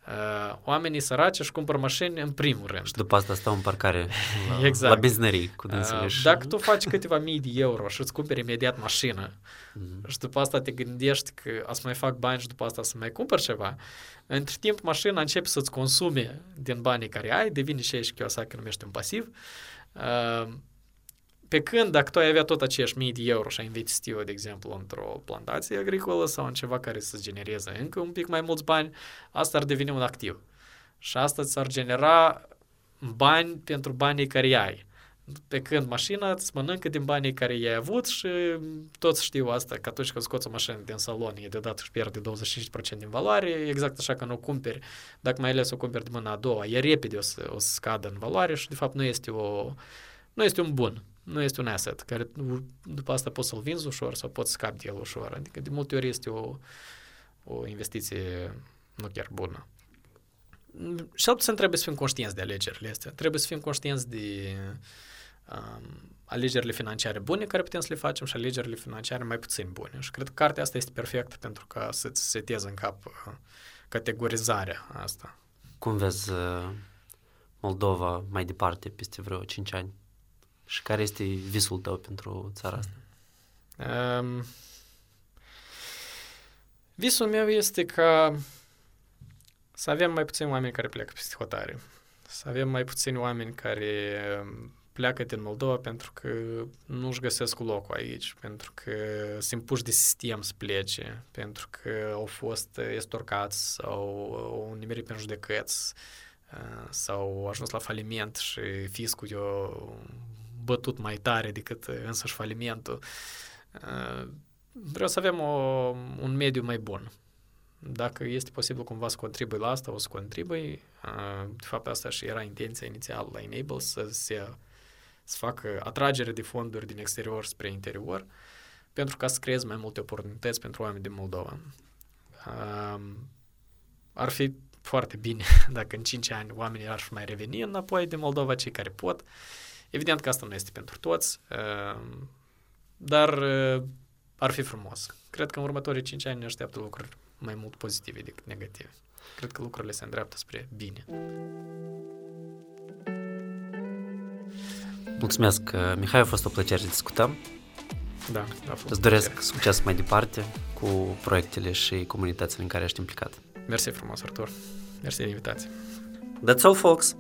Uh, oamenii săraci își cumpără mașini în primul rând. Și după asta stau în parcare la, exact. la benzinării cu uh, Dacă tu faci câteva mii de euro și îți cumperi imediat mașină mm. și după asta te gândești că a să mai fac bani și după asta să mai cumpăr ceva, între timp mașina începe să-ți consume din banii care ai, devine și aici Kiyosaki numește un pasiv. Uh, pe când dacă tu ai avea tot aceiași mii de euro și ai investit de exemplu, într-o plantație agricolă sau în ceva care să genereze încă un pic mai mulți bani, asta ar deveni un activ. Și asta ți-ar genera bani pentru banii care ai. Pe când mașina îți mănâncă din banii care i-ai avut și toți știu asta, că atunci când scoți o mașină din salon, e de dat și pierde 25% din valoare, exact așa că nu o cumperi, dacă mai ales o cumperi de mâna a doua, e repede o să, o să scadă în valoare și de fapt nu este, o, nu este un bun nu este un asset care după asta poți să-l vinzi ușor sau poți scapi de el ușor. Adică de multe ori este o, o investiție nu chiar bună. Și puțin trebuie să fim conștienți de alegerile astea. Trebuie să fim conștienți de alegerile financiare bune care putem să le facem și alegerile financiare mai puțin bune. Și cred că cartea asta este perfectă pentru ca să-ți seteze în cap uh, categorizarea asta. Cum vezi uh, Moldova mai departe peste vreo 5 ani? Și care este visul tău pentru țara asta? Um, visul meu este ca să avem mai puțini oameni care pleacă peste hotare. Să avem mai puțini oameni care um, pleacă din Moldova pentru că nu-și găsesc locul aici, pentru că se împuși de sistem să plece, pentru că au fost estorcați sau au nimerit pe judecăți uh, sau au ajuns la faliment și fiscul i-a bătut mai tare decât însăși falimentul. Uh, vreau să avem o, un mediu mai bun. Dacă este posibil cumva să contribui la asta, o să contribui. Uh, de fapt, asta și era intenția inițială la Enable, să se să facă atragere de fonduri din exterior spre interior, pentru ca să creezi mai multe oportunități pentru oameni din Moldova. Um, ar fi foarte bine dacă în 5 ani oamenii ar mai reveni înapoi din Moldova, cei care pot. Evident că asta nu este pentru toți, um, dar uh, ar fi frumos. Cred că în următorii 5 ani ne așteaptă lucruri mai mult pozitive decât negative. Cred că lucrurile se îndreaptă spre bine. Mulțumesc, Mihai, a fost o plăcere să discutăm. Da, a fost Îți doresc plăcere. succes mai departe cu proiectele și comunitățile în care ești implicat. Mersi frumos, Artur. Mersi de invitație. That's all, folks.